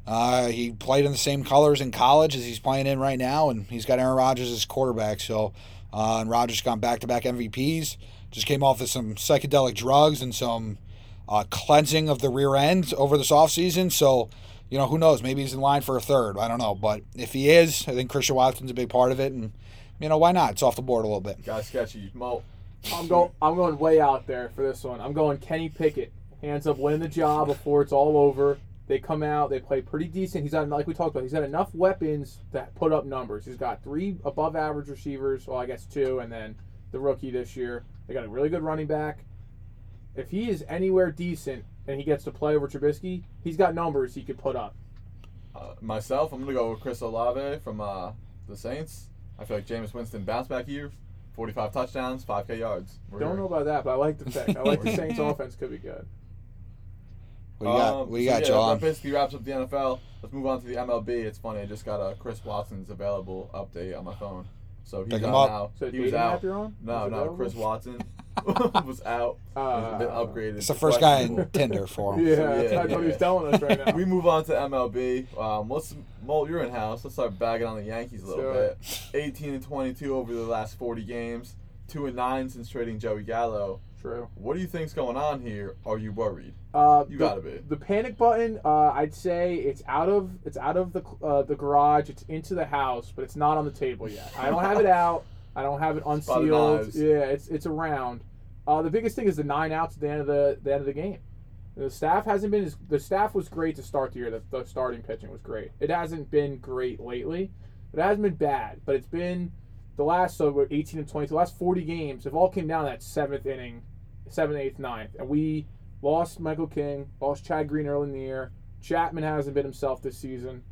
uh, he played in the same colors in college as he's playing in right now, and he's got Aaron Rodgers as quarterback. So, uh, and Rodgers gone back to back MVPs. Just came off of some psychedelic drugs and some uh, cleansing of the rear end over this offseason. So, you know, who knows? Maybe he's in line for a third. I don't know. But if he is, I think Christian Watson's a big part of it. And, you know, why not? It's off the board a little bit. Guys, sketchy. Mo. I'm going. I'm going way out there for this one. I'm going Kenny Pickett. Hands up, winning the job before it's all over. They come out. They play pretty decent. He's got like we talked about. He's got enough weapons to put up numbers. He's got three above average receivers. Well, I guess two, and then the rookie this year. They got a really good running back. If he is anywhere decent and he gets to play over Trubisky, he's got numbers he could put up. Uh, myself, I'm gonna go with Chris Olave from uh, the Saints. I feel like Jameis Winston bounce back year, 45 touchdowns, 5K yards. We're Don't here. know about that, but I like the pick. I like the <laughs> Saints' offense could be good. What do you got? Um, What do so got, yeah, John? That basically wraps up the NFL. Let's move on to the MLB. It's funny, I just got a Chris Watson's available update on my phone. So he's Pick out now. So he was out. you're on? No, no. Chris Watson <laughs> was out. Uh, He's been upgraded. It's the to first guy in Tinder for him. <laughs> Yeah, So, that's yeah, what yeah. he's telling us right now. We move on to MLB. Um, let's Mo, you're in house. Let's start bagging on the Yankees a little Sure. bit. 18 and 22 over the last 40 games. Two and nine since trading Joey Gallo. True. What do you think's going on here? Are you worried? Uh, You the, gotta be. The panic button. Uh, I'd say it's out of it's out of the uh, the garage. It's into the house, but it's not on the table yet. I don't have it <laughs> out. I don't have it by the unsealed. Yeah, it's it's around. Uh, the biggest thing is the nine outs at the end of the the end of the game. The staff hasn't been as the staff was great to start the year. The, the starting pitching was great. It hasn't been great lately, it hasn't been bad. But it's been the last so we're 18 and 20. The last 40 games have all came down that seventh inning, seventh, eighth, ninth, and we lost Michael King, lost Chad Green early in the year. Chapman hasn't been himself this season.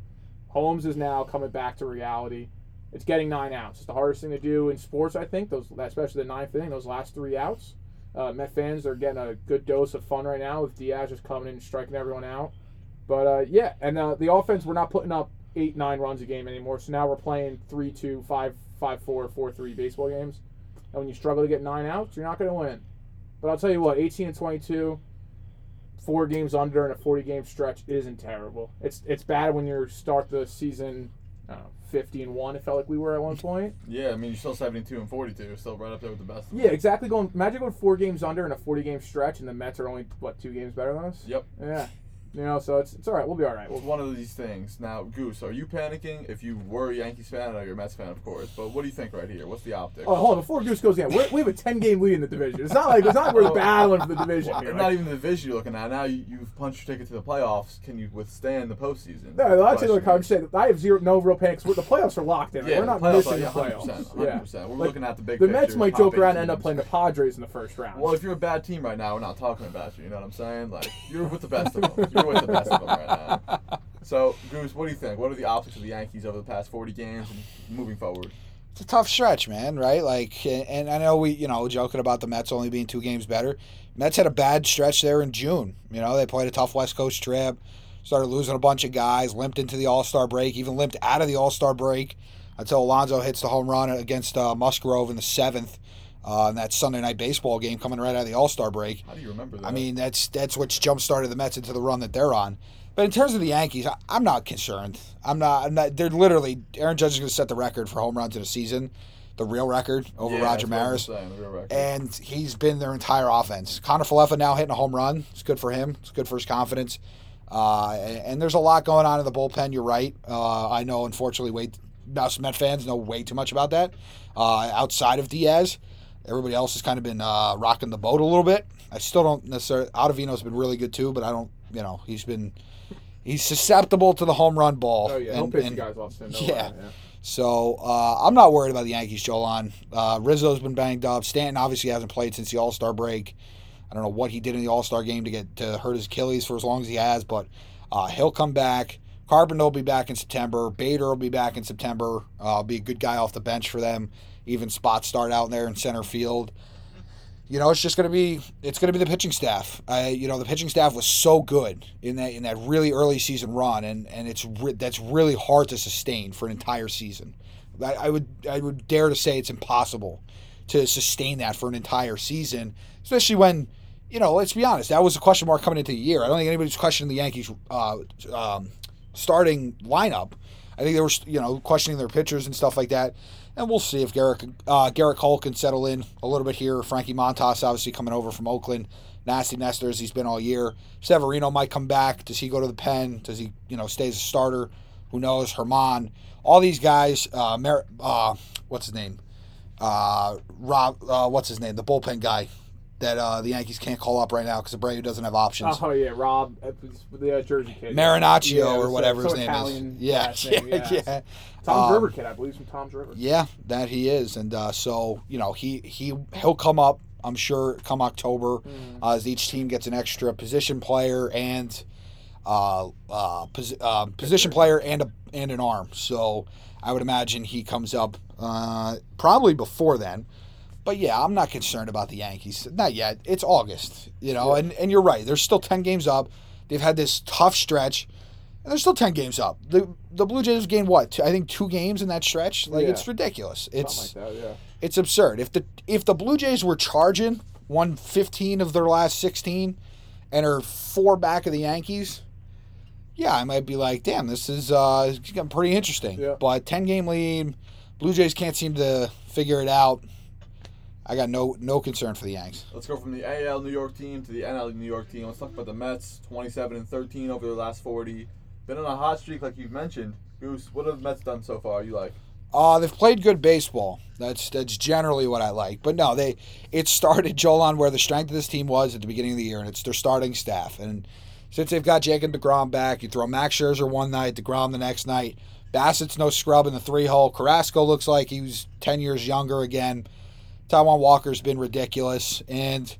Holmes is now coming back to reality. It's getting nine outs. It's the hardest thing to do in sports, I think. Those, especially the ninth inning, those last three outs. Uh, Met fans are getting a good dose of fun right now with Diaz just coming in and striking everyone out. But uh, yeah, and uh, the offense, we're not putting up eight, nine runs a game anymore. So now we're playing three, two, five, five, four, four, three baseball games. And when you struggle to get nine outs, you're not going to win. But I'll tell you what, 18 and 22, four games under in a 40 game stretch isn't terrible. It's it's bad when you start the season know, 50 and 1, it felt like we were at one point. <laughs> Yeah, I mean, you're still 72 and 42. Still right up there with the best. of. Yeah, exactly. Going Magic going four games under in a 40 game stretch, and the Mets are only, what, two games better than us? Yep. Yeah. You know, so it's, it's all right. We'll be all right. Well, one of these things. Now, Goose, are you panicking? If you were a Yankees fan, I know you're a Mets fan, of course. But what do you think right here? What's the optics? Oh, hold on. Before Goose goes in, we have a 10 game lead in the division. It's not like it's not like we're battling for the division. Well, here. not Like, even the division you're looking at. Now you, you've punched your ticket to the playoffs. Can you withstand the postseason? no, I'll tell you like I'm Question. saying. I have zero, no real panics. The playoffs are locked in. Yeah, we're not the missing the are, yeah, playoffs. 100%, Yeah. 100%. We're Like, looking at the big The. Mets might joke around and end up playing the Padres in the first round. Well, if you're a bad team right now, we're not talking about you. You know what I'm saying? Like you're with the best of them. <laughs> You're with the best of them right now. <laughs> So, Goose, what do you think? What are the optics of the Yankees over the past 40 games and moving forward? It's a tough stretch, man. Right? Like, and- and I know we, you know, joking about the Mets only being two games better. Mets had a bad stretch there in June. You know, they played a tough West Coast trip, started losing a bunch of guys, limped into the All Star break, even limped out of the All Star break until Alonso hits the home run against uh, Musgrove in the seventh. Uh, in that Sunday night baseball game coming right out of the All Star break. How do you remember that? I mean, that's that's what's jump started the Mets into the run that they're on. But in terms of the Yankees, I, I'm not concerned. I'm not. I'm not. They're literally Aaron Judge is going to set the record for home runs in a season. the real record over Yeah, Roger what Maris. saying, the real record. And he's been their entire offense. Kiner-Falefa now hitting a home run. It's good for him. It's good for his confidence. Uh, and, and there's a lot going on in the bullpen. You're right. Uh, I know, unfortunately, way us Met fans know way too much about that. Uh, outside of Diaz, everybody else has kind of been uh, rocking the boat a little bit. I still don't necessarily. Ottavino's been really good too, but I don't. You know, he's been he's susceptible to the home run ball. Oh yeah, he'll and- you guys off soon. No yeah. yeah. so uh, I'm not worried about the Yankees, Jolan. Uh, Rizzo's been banged up. Stanton obviously hasn't played since the All Star break. I don't know what he did in the All Star game to get to hurt his Achilles for as long as he has, but uh, he'll come back. Carpenter will be back in September. Bader will be back in September. Uh, be a good guy off the bench for them. Even spot start out there in center field. You know, it's just gonna be it's gonna be the pitching staff. I, you know, the pitching staff was so good in that in that really early season run, and and it's re- that's really hard to sustain for an entire season. I, I would I would dare to say it's impossible to sustain that for an entire season, especially when you know. Let's be honest, that was a question mark coming into the year. I don't think anybody's questioning the Yankees' uh, um, starting lineup. I think they were you know questioning their pitchers and stuff like that. And we'll see if Gerrit uh, Gerrit Cole can settle in a little bit here. Frankie Montas obviously coming over from Oakland. Nasty Nester as he's been all year. Severino might come back. Does he go to the pen? Does he you know stay as a starter? Who knows? Germán. All these guys. Uh, Mer- uh, what's his name? Uh, Rob. Uh, what's his name? The bullpen guy that uh, the Yankees can't call up right now because Abreu doesn't have options. Oh yeah, Rob, uh, the uh, Jersey kid. Marinaccio Yeah, or whatever his name Italian is. <laughs> Yeah, yeah, yeah. yeah. Tom's Um, River kid, I believe, from Toms River. Yeah, that he is, and uh, so you know he he he'll come up. I'm sure come October Mm. uh, as each team gets an extra position player and uh, uh, pos- position player and a and an arm. So I would imagine he comes up uh, probably before then. But yeah, I'm not concerned about the Yankees. Not yet. It's August, you know, and, and you're right. There's still 10 games up. They've had this tough stretch, and there's still 10 games up. The the Blue Jays have gained what? Two- I think two games in that stretch. Like Yeah. it's ridiculous. It's like that, yeah. it's absurd. If the if the Blue Jays were charging won 15 of their last 16 and are four back of the Yankees, yeah, I might be like, damn, this is uh getting pretty interesting. Yeah. But 10 game lead, Blue Jays can't seem to figure it out. I got no no concern for the Yanks. Let's go from the AL New York team to the NL New York team. Let's talk about the Mets. 27 and 13 over their last 40. Been on a hot streak, like you've mentioned. Goose, what have the Mets done so far? You like? Uh, they've played good baseball. That's that's generally what I like. But no, they it started Joel on where the strength of this team was at the beginning of the year, and it's their starting staff. And since they've got Jacob Degrom back, you throw Max Scherzer one night, Degrom the next night. Bassitt's no scrub in the three hole. Carrasco looks like he was ten years younger again. Taijuan Walker's been ridiculous, and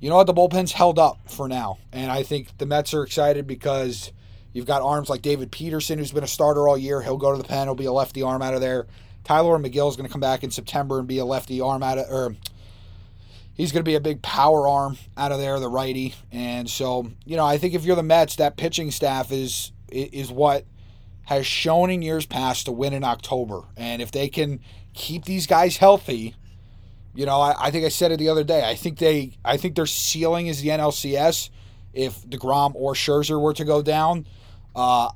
you know what? The bullpen's held up for now, and I think the Mets are excited because you've got arms like David Peterson, who's been a starter all year. He'll go to the pen. He'll be a lefty arm out of there. Tylor Megill is going to come back in September and be a lefty arm out of, or he's going to be a big power arm out of there, the righty. And so, you know, I think if you're the Mets, that pitching staff is is what has shown in years past to win in October. And if they can keep these guys healthy, you know, I, I think I said it the other day. I think they, I think their ceiling is the NLCS. If Degrom or Scherzer were to go down, uh,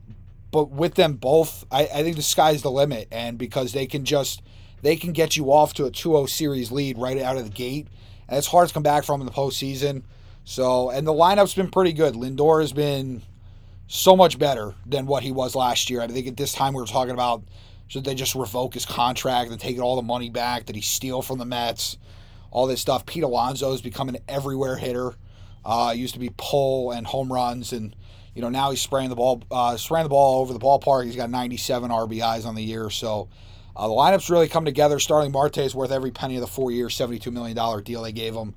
but with them both, I, I think the sky's the limit. And because they can just, they can get you off to a 2-0 series lead right out of the gate, and it's hard to come back from in the postseason. So, and the lineup's been pretty good. Lindor has been so much better than what he was last year. I think at this time we were talking about should they just revoke his contract and take all the money back? Did he steal from the Mets? All this stuff. Pete Alonso has become an everywhere hitter. Uh, used to be pull and home runs, and you know now he's spraying the ball, uh, spraying the ball over the ballpark. He's got 97 RBIs on the year, so uh, the lineup's really come together. Starling Marte is worth every penny of the four-year, 72 million dollar deal they gave him,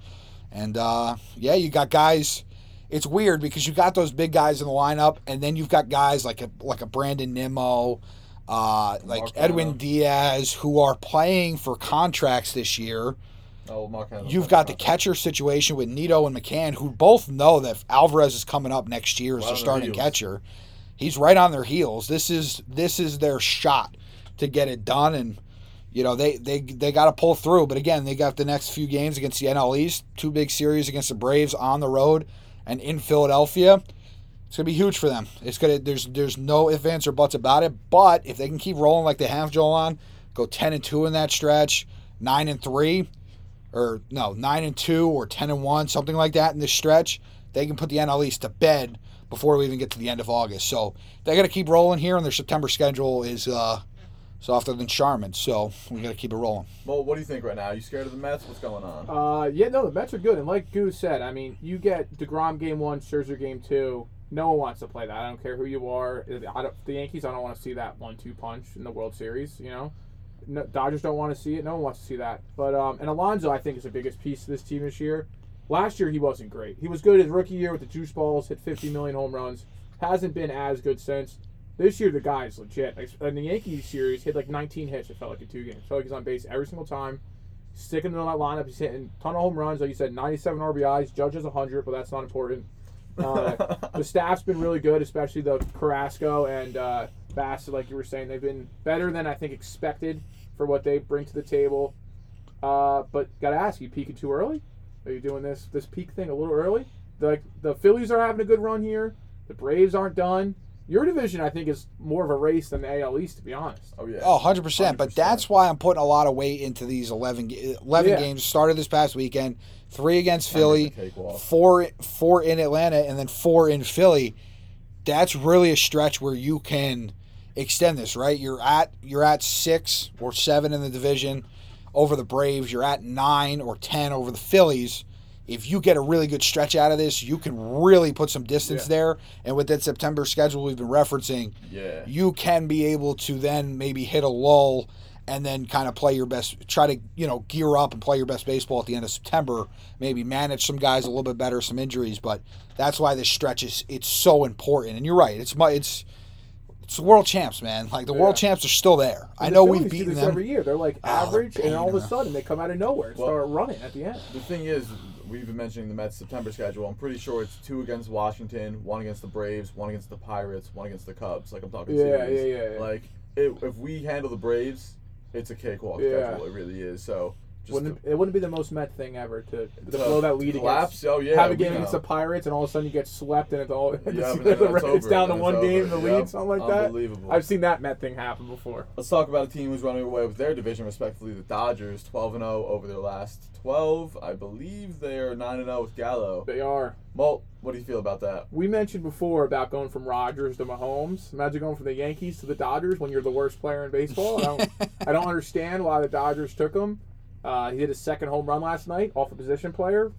and uh, yeah, you got guys it's weird because you got those big guys in the lineup, and then you've got guys like a like a Brandon Nimmo, uh, like Edwin. Diaz, who are playing for contracts this year. Oh, Mark You've got the catcher situation with Nido and McCann, who both know that Alvarez is coming up next year as Right their starting catcher. He's right on their heels. This is this is their shot to get it done, and you know they they they got to pull through. But again, they got the next few games against the NL East, two big series against the Braves on the road and in Philadelphia. It's gonna be huge for them. It's gonna there's there's no ifs ands or buts about it. But if they can keep rolling like they have Joel on, go ten and two in that stretch, nine and three, or no nine and two or ten and one, something like that in this stretch, they can put the NL East to bed before we even get to the end of August. So they got to keep rolling here, and their September schedule is uh, softer than Charmin. So we got to keep it rolling. Well, what do you think right now? you scared of the Mets? What's going on? Uh, yeah, no, the Mets are good, and like Goose said, I mean, you get Degrom game one, Scherzer game two. No one wants to play that. I don't care who you are. The Yankees, I don't want to see that one-two punch in the World Series. You know, no, Dodgers don't want to see it. No one wants to see that. But um, and Alonso, I think, is the biggest piece of this team this year. Last year he wasn't great. He was good his rookie year with the juice balls, hit 50 million home runs. Hasn't been as good since. This year the guy is legit. In the Yankees series, hit like 19 hits. It felt like in two games. It felt like he's on base every single time. Sticking to that lineup, he's hitting a ton of home runs. Like you said, 97 RBIs. Judge has 100, but that's not important. Uh, the staff's been really good, especially the Carrasco and uh, Bassitt, like you were saying. They've been better than I think expected for what they bring to the table. Uh, but gotta ask, you peaking too early? Are you doing this this peak thing a little early? The, the Phillies are having a good run here. The Braves aren't done. Your division, I think, is more of a race than the AL East, to be honest. oh yeah. Oh, 100%. But 100%. that's why I'm putting a lot of weight into these 11, 11 Yeah. games. Started this past weekend. Three against Philly, like a cakewalk. four, four in Atlanta, and then four in Philly. That's really a stretch where you can extend this, right? You're at you're at six or seven in the division over the Braves. You're at nine or ten over the Phillies. If you get a really good stretch out of this, you can really put some distance Yeah. there. And with that September schedule we've been referencing, Yeah. you can be able to then maybe hit a lull and then kind of play your best try to you know gear up and play your best baseball at the end of september maybe manage some guys a little bit better some injuries but that's why this stretch is it's so important and you're right it's my it's it's the world champs man like the world champs are still there i know the we've beaten them every year. They're like Oh, they're average, and all of a sudden they come out of nowhere and Well- start running at the end. The thing is, we've been mentioning the Mets September schedule. I'm pretty sure it's two against Washington, one against the Braves, one against the Pirates, one against the Cubs. Like I'm talking Yeah, series. yeah, yeah, yeah. Like if, if we handle the Braves, it's a cakewalk Yeah. schedule. It really is. So just Wouldn't it, it wouldn't be the most Met thing ever to, to blow that lead collapse. against Oh yeah, have a game against the Pirates, and all of a sudden you get swept, and it's all it's, <laughs> Yeah, it's, <laughs> then it's over, down to one game the lead, something like that. Unbelievable. I've seen that Met thing happen before. Let's talk about a team who's running away with their division, respectively. The Dodgers, 12 and 0 over their last 12. I believe they are 9 and 0 with Gallo. They are. Well, what do you feel about that? We mentioned before about going from Rodgers to Mahomes. Imagine going from the Yankees to the Dodgers when you're the worst player in baseball. I don't, I don't <laughs> understand why the Dodgers took him. Uh, he hit his second home run last night off a position player,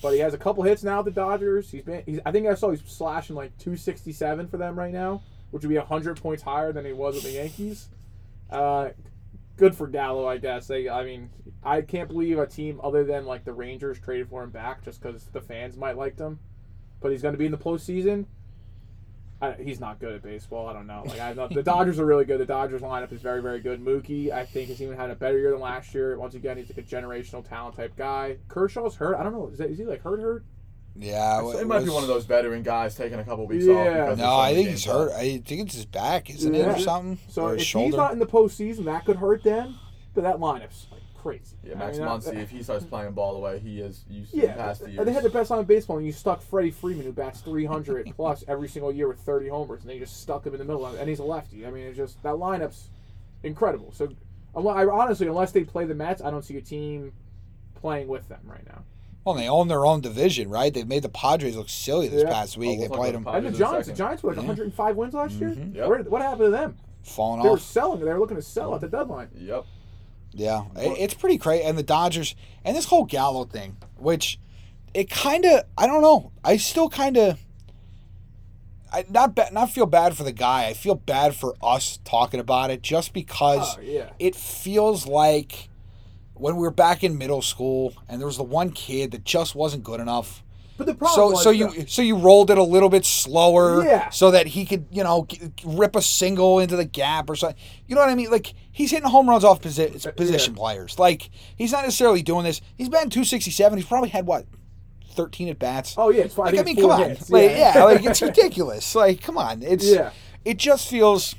but he has a couple hits now. at The Dodgers. He's been. He's, I think I saw he's slashing like 267 for them right now, which would be 100 points higher than he was with the Yankees. Uh, good for Gallo, I guess. They, I mean, I can't believe a team other than like the Rangers traded for him back just because the fans might like him. But he's going to be in the postseason. I, he's not good at baseball. I don't know. Like I know the Dodgers are really good. The Dodgers lineup is very, very good. Mookie, I think, has even had a better year than last year. Once again, he's like a generational talent type guy. Kershaw's hurt. I don't know. Is, that, is he like hurt? Hurt? yeah So it might be one of those veteran guys taking a couple weeks Yeah. off. because no i think he's hurt off. i think it's his back isn't it Yeah. or something So or if his he's not in the postseason, that could hurt them. But that lineup's like crazy. Yeah, I Max mean, that- Muncy, if he starts playing ball the way he is used to Yeah, in past years. and they had the best line in baseball, and you stuck Freddie Freeman, who bats 300 <laughs> plus every single year with 30 homers, and they just stuck him in the middle, and he's a lefty. I mean, it's just that lineup's incredible. So, I honestly, unless they play the Mets, I don't see a team playing with them right now. well they own their own division right they made the padres look silly this Yeah. past week Oh, we'll they played them And the Padres in a Giants, the. Giants were like Yeah. 105 wins last year. Mhm. Yep. Where, what happened to them? falling off. They were selling. They were looking to sell at the deadline. Yep. Yeah, it- it's pretty crazy. And the Dodgers and this whole Gallo thing, which it kind of, I don't know. I still kind of, I not ba- not feel bad for the guy. I feel bad for us talking about it just because Oh yeah. it feels like when we were back in middle school and there was the one kid that just wasn't good enough. But the problem So was so you so you rolled it a little bit slower, Yeah. so that he could you know rip a single into the gap or something. You know what I mean? Like he's hitting home runs off posi- uh, position players. Like he's not necessarily doing this. He's been two sixty seven. He's probably had what thirteen at bats. Oh yeah, it's fine. like I mean, come on, hits. like, yeah, like it's <laughs> ridiculous. Like come on, it's Yeah. It just feels.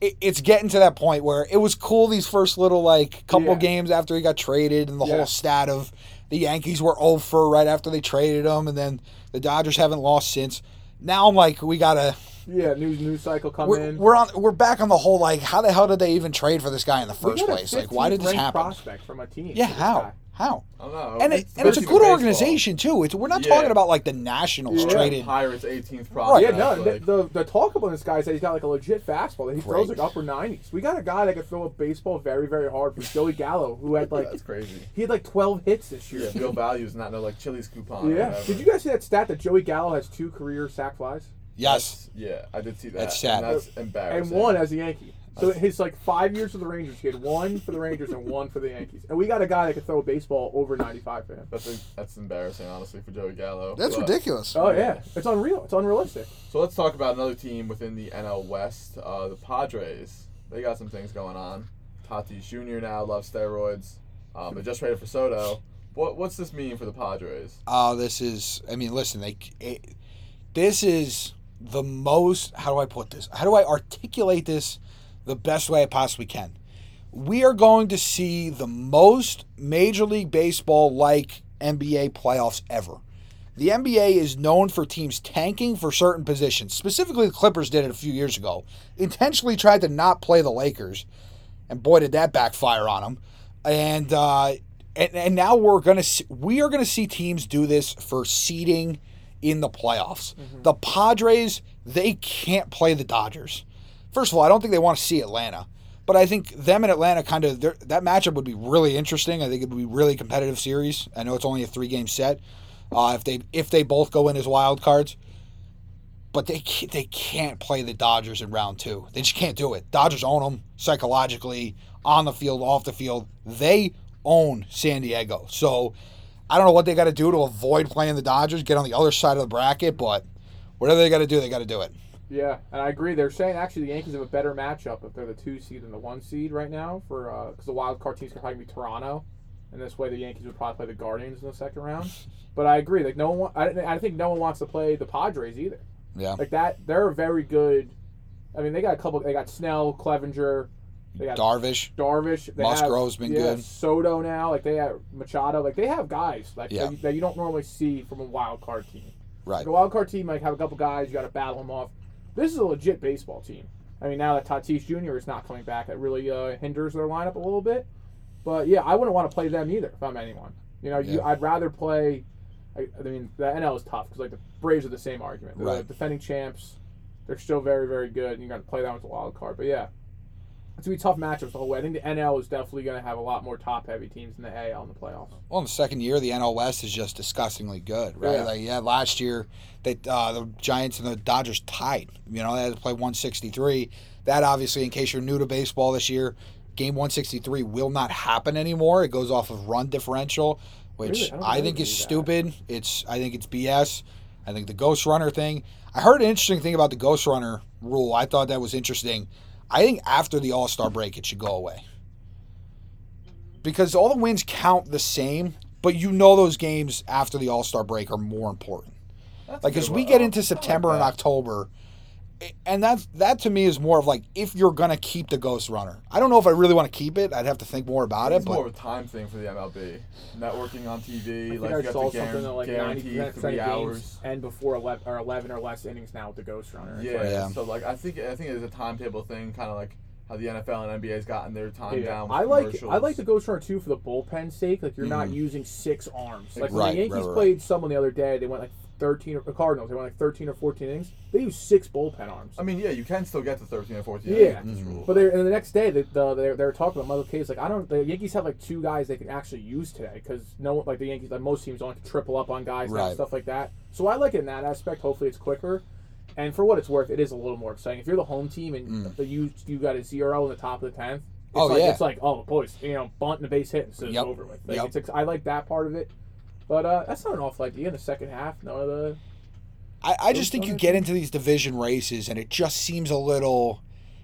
It, it's getting to that point where it was cool these first little like couple Yeah. games after he got traded and the Yeah. whole stat of the Yankees were oh over right after they traded him and then the Dodgers haven't lost since. Now I'm like we gotta Yeah, news news cycle come We're, in. we're on. We're back on the whole like, how the hell did they even trade for this guy in the first place? Like, why did this happen? Prospect from a team. Yeah, how? guy. How? I don't know. And, it, It's and it's a good baseball. organization too. It's, we're not Yeah. talking about like the Nationals trading. Yeah. traded. Pirates 18th Oh prospect. yeah, no. like- The, the the talk about this guy is that he's got like a legit fastball that he throws Great. like upper nineties. We got a guy that could throw a baseball very very hard from Joey Gallo, who had like that's crazy. he had like twelve hits this year. Yeah, real values, not no like Chili's coupon. Yeah. Did you guys see that stat that Joey Gallo has two career sac flies Yes, Yeah, I did see that. That's sad. And that's embarrassing. and one as a Yankee? So his like five years for the Rangers, he had one for the Rangers and one for the Yankees. And we got a guy that could throw a baseball over ninety five for him. That's that's embarrassing, honestly, for Joey Gallo. that's But- ridiculous. Oh yeah, it's unreal. It's unrealistic. So let's talk about another team within the NL West, uh, the Padres. They got some things going on. Tatis Jr. now loves steroids. Um, they just traded for Soto. What what's this mean for the Padres? Oh, this is. I mean, listen. They. It, this is the most. How do I put this? How do I articulate this the best way I possibly can? We are going to see the most Major League Baseball like NBA playoffs ever. The NBA is known for teams tanking for certain positions. Specifically, the Clippers did it a few years ago. Intentionally tried to not play the Lakers, and boy, did that backfire on them. And uh, and, and now we're gonna see, we are gonna see teams do this for seeding in the playoffs. The Padres they can't play the Dodgers. First of all, I don't think they want to see Atlanta, but I think them and Atlanta kind of that matchup would be really interesting. I think it would be a really competitive series. I know it's only a three game set. Uh, if they if they both go in as wild cards, but they can't, they can't play the Dodgers in round two. They just can't do it. Dodgers own them psychologically on the field, off the field. They own San Diego. So I don't know what they got to do to avoid playing the Dodgers, get on the other side of the bracket, but whatever they got to do, they got to do it. Yeah, and I agree. They're saying actually the Yankees have a better matchup if they're the two seed than the one seed right now for uh, because the wild card teams could probably be Toronto, and this way the Yankees would probably play the Guardians in the second round. <laughs> But I agree. Like no one, I, I think no one wants to play the Padres either. Yeah. Like that, they're a very good. I mean, they got a couple. They got Snell, Clevinger, they got Darvish. Darvish. They Musgrove's have, been good. Soto now, like they have Machado, like they have guys like Yeah. that, you, that you don't normally see from a wild card team. Right. Like a wild card team might have a couple guys, you got to battle them off. This is a legit baseball team. I mean, now that Tatis Jr. is not coming back, it really uh, hinders their lineup a little bit. But yeah, I wouldn't want to play them either if I'm anyone. You know, you Yeah. I'd rather play. I, I mean, the NL is tough because like the Braves are the same argument. They're the Right. defending champs. They're still very, very good, and you got to play them with a wild card. But yeah, it's gonna be tough matchups the whole way. I think the NL is definitely gonna have a lot more top-heavy teams than the AL in the playoffs. Well, in the second year, the NL West is just disgustingly good, right? Yeah. Like, yeah, last year, they uh, the Giants and the Dodgers tied. You know, they had to play 163. That obviously, in case you're new to baseball this year, game 163 will not happen anymore. It goes off of run differential, which Really? I I, think is that. stupid. It's I think it's BS. I think the Ghost Runner thing. I heard an interesting thing about the Ghost Runner rule. I thought that was interesting. I think after the All Star break, it should go away because all the wins count the same, but you know those games after the All Star break are more important. That's Like as we get into I like September and. October, and that's that to me is more of like if you're gonna keep the Ghost Runner. I don't know if I really want to keep it. I'd have to think more about it. It's more But of a time thing for the MLB. Networking on TV, I think like I you saw something that like ninety guarantee percent of three games hours. end before eleven or eleven or less innings now with the Ghost Runner. Yeah, like- Yeah. So like I think I think it's a timetable thing, kind of like how the NFL and NBA has gotten their time Yeah, down. With I like. I like the Ghost Runner too for the bullpen sake. Like you're not Mhm. using six arms. Like when the Yankees right, right. played someone the other day, they went like thirteen. Or the Cardinals, they went like thirteen or fourteen innings. They used six bullpen arms. I mean, yeah, you can still get to 13 or 14. Yeah. Mhm. But they and the next day, the, the, they're, they're talking about Michael Case. Like I don't, the Yankees have like two guys they can actually use today because no, one like the Yankees, like most teams don't like to triple up on guys Right. and stuff like that. So I like it in that aspect. Hopefully, it's quicker. And for what it's worth, it is a little more exciting. If you're the home team and Mm. the, you you got a zero in the top of the tenth, it's Oh, like, yeah. it's like oh boys, you know, bunt and a base hit, so it's over with. Like, Yep. it's I like that part of it, but uh, that's not an awful idea in the second half. None of the I, I just think you get into these division races and it just seems a little.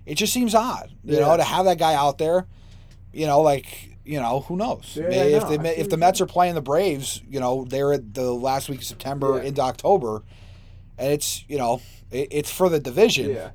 It just seems odd, you Yeah. know, to have that guy out there. You know, like you know, who knows? Yeah, Maybe if know. the I if the Mets are playing the Braves, you know, they're at the last week of September Yeah. into October, and it's you know, it, it's for the division. yeah.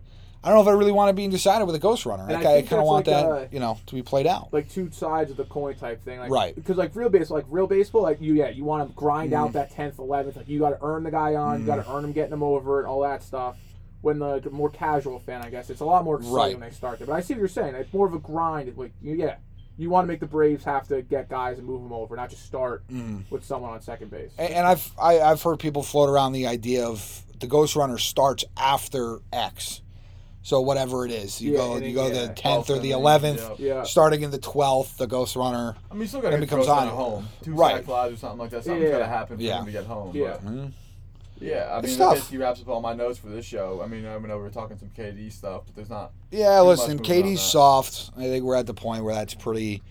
I don't know if I really want to be decided with a ghost runner. Like, I I, kind of want like, that, uh, you know, to be played out. like two sides of the coin type thing. Like, Right. Because like real baseball, like real baseball, like you yeah, you want to grind Mm. out that tenth, eleventh. Like you got to earn the guy on, you got to earn him getting him over and all that stuff. when the more casual fan, I guess, it's a lot more exciting Right. when they start there. But I see what you're saying. It's more of a grind. Like, you- yeah, you want to make the Braves have to get guys and move them over, not just start Mm. with someone on second base. And, and I've I, I've heard people float around the idea of the Ghost Runner starts after X, so whatever it is, you Yeah, go you go yeah. the tenth or the eleventh, Yeah. starting in the twelfth, the Ghost Runner. I mean, you still got to Then get becomes becomes on home. Two Right. sac flies or something like that. Something's Yeah. got to happen for Yeah. him to get home. Yeah. but- Mhm. Yeah, I It's mean, tough. that basically wraps up all my notes for this show. I mean, I know we were talking some KD stuff, but there's not. Yeah, listen, much moving on that. soft. I think we're at the point where that's pretty.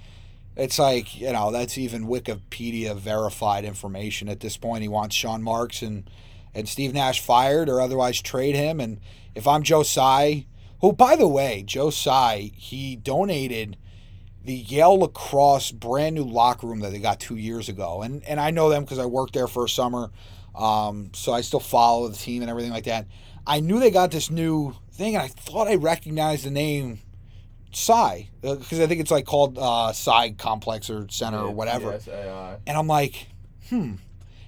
It's like you know that's even Wikipedia verified information at this point. He wants Sean Marks and and Steve Nash fired or otherwise trade him. And if I'm Joe Tsai, who by the way, Joe Tsai, he donated the Yale lacrosse brand new locker room that they got two years ago, and and I know them because I worked there for a summer, um, so I still follow the team and everything like that. I knew they got this new thing, and I thought I recognized the name Tsai because I think it's like called uh, Tsai Complex or Center or whatever. Yes. And I'm like, hmm.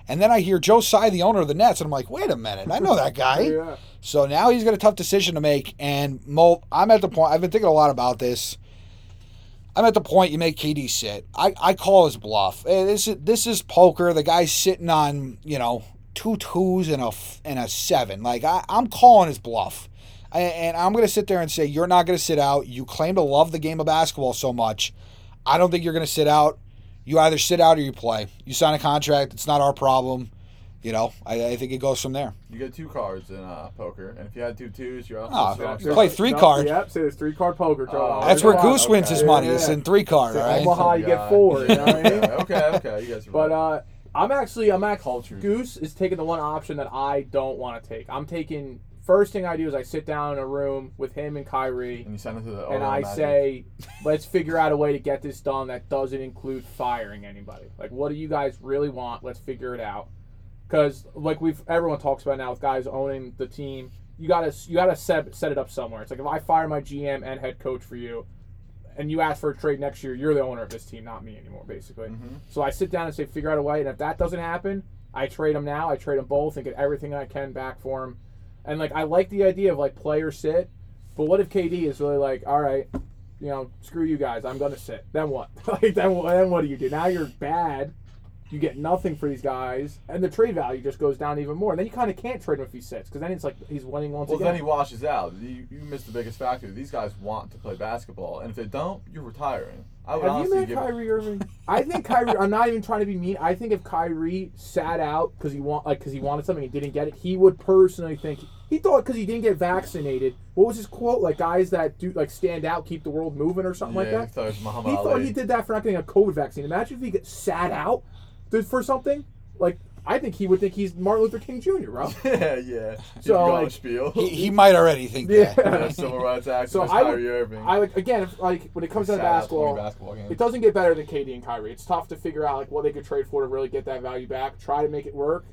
And then I hear Joe Tsai, the owner of the Nets, and I'm like, wait a minute, I know that <laughs> guy. Yeah. So now he's got a tough decision to make. And Mo, I'm at the point. I've been thinking a lot about this. I'm at the point you make KD sit. I, I call his bluff. Eh, This is this is poker. The guy's sitting on you know two twos and a and a seven. Like I, I'm calling his bluff. I- And I'm going to sit there and say, you're not going to sit out. You claim to love the game of basketball so much. I don't think you're going to sit out. You either sit out or you play. You sign a contract. It's not our problem. You know, I, I think it goes from there. You get two cards in uh, poker, and if you had two twos, you're off. To the strong you play three no, card. Yep, say there's three card poker. Joe. Oh, That's where a lot. Goose wins his money. Yeah, It's yeah. in three card, Say all right? Omaha, you get four. You know what I mean? Yeah, <laughs> okay, okay, you guys are But right. uh, I'm actually I'm at Culture. Goose is taking the one option that I don't want to take. I'm taking first thing I do is I sit down in a room with him and Kyrie and you send it to the and I Magic. say, <laughs> let's figure out a way to get this done that doesn't include firing anybody. Like, what do you guys really want? Let's figure it out. Because like we've everyone talks about now with guys owning the team, you gotta you gotta set set it up somewhere. It's like if I fire my GM and head coach for you, and you ask for a trade next year, you're the owner of this team, not me anymore, basically. Mhm. So I sit down and say, figure out a way, and if that doesn't happen, I trade them now. I trade them both and get everything I can back for them. And like I like the idea of like player sit, but what if KD is really like, all right, you know, screw you guys, I'm gonna sit. Then what? <laughs> like then, what- then what do you do? Now you're bad. You get nothing for these guys, and the trade value just goes down even more. And then you kind of can't trade him if he sits, because then it's like he's winning once Well, again. Well, then he washes out. You, you missed the biggest factor. These guys want to play basketball, and if they don't, you're retiring. I would Have you honestly met. Kyrie Irving? I think Kyrie. I'm not even trying to be mean. I think if Kyrie sat out because he want like because he wanted something and didn't get it, he would personally think he thought because he didn't get vaccinated. What was his quote? Like guys that do like stand out, keep the world moving, or something yeah, like he that. thought it was Muhammad He Ali. thought he did that for not getting a COVID vaccine. Imagine if he get sat out for something. Like I think he would think he's Martin Luther King Jr. Bro. <laughs> yeah, yeah. So, So like, like, spiel. He, he might already think Yeah. that. Yeah, civil rights activist So I would- Kyrie Irving. I like again if, like when it comes to basketball. basketball games. It doesn't get better than KD and Kyrie. It's tough to figure out like what they could trade for to really get that value back. Try to make it work.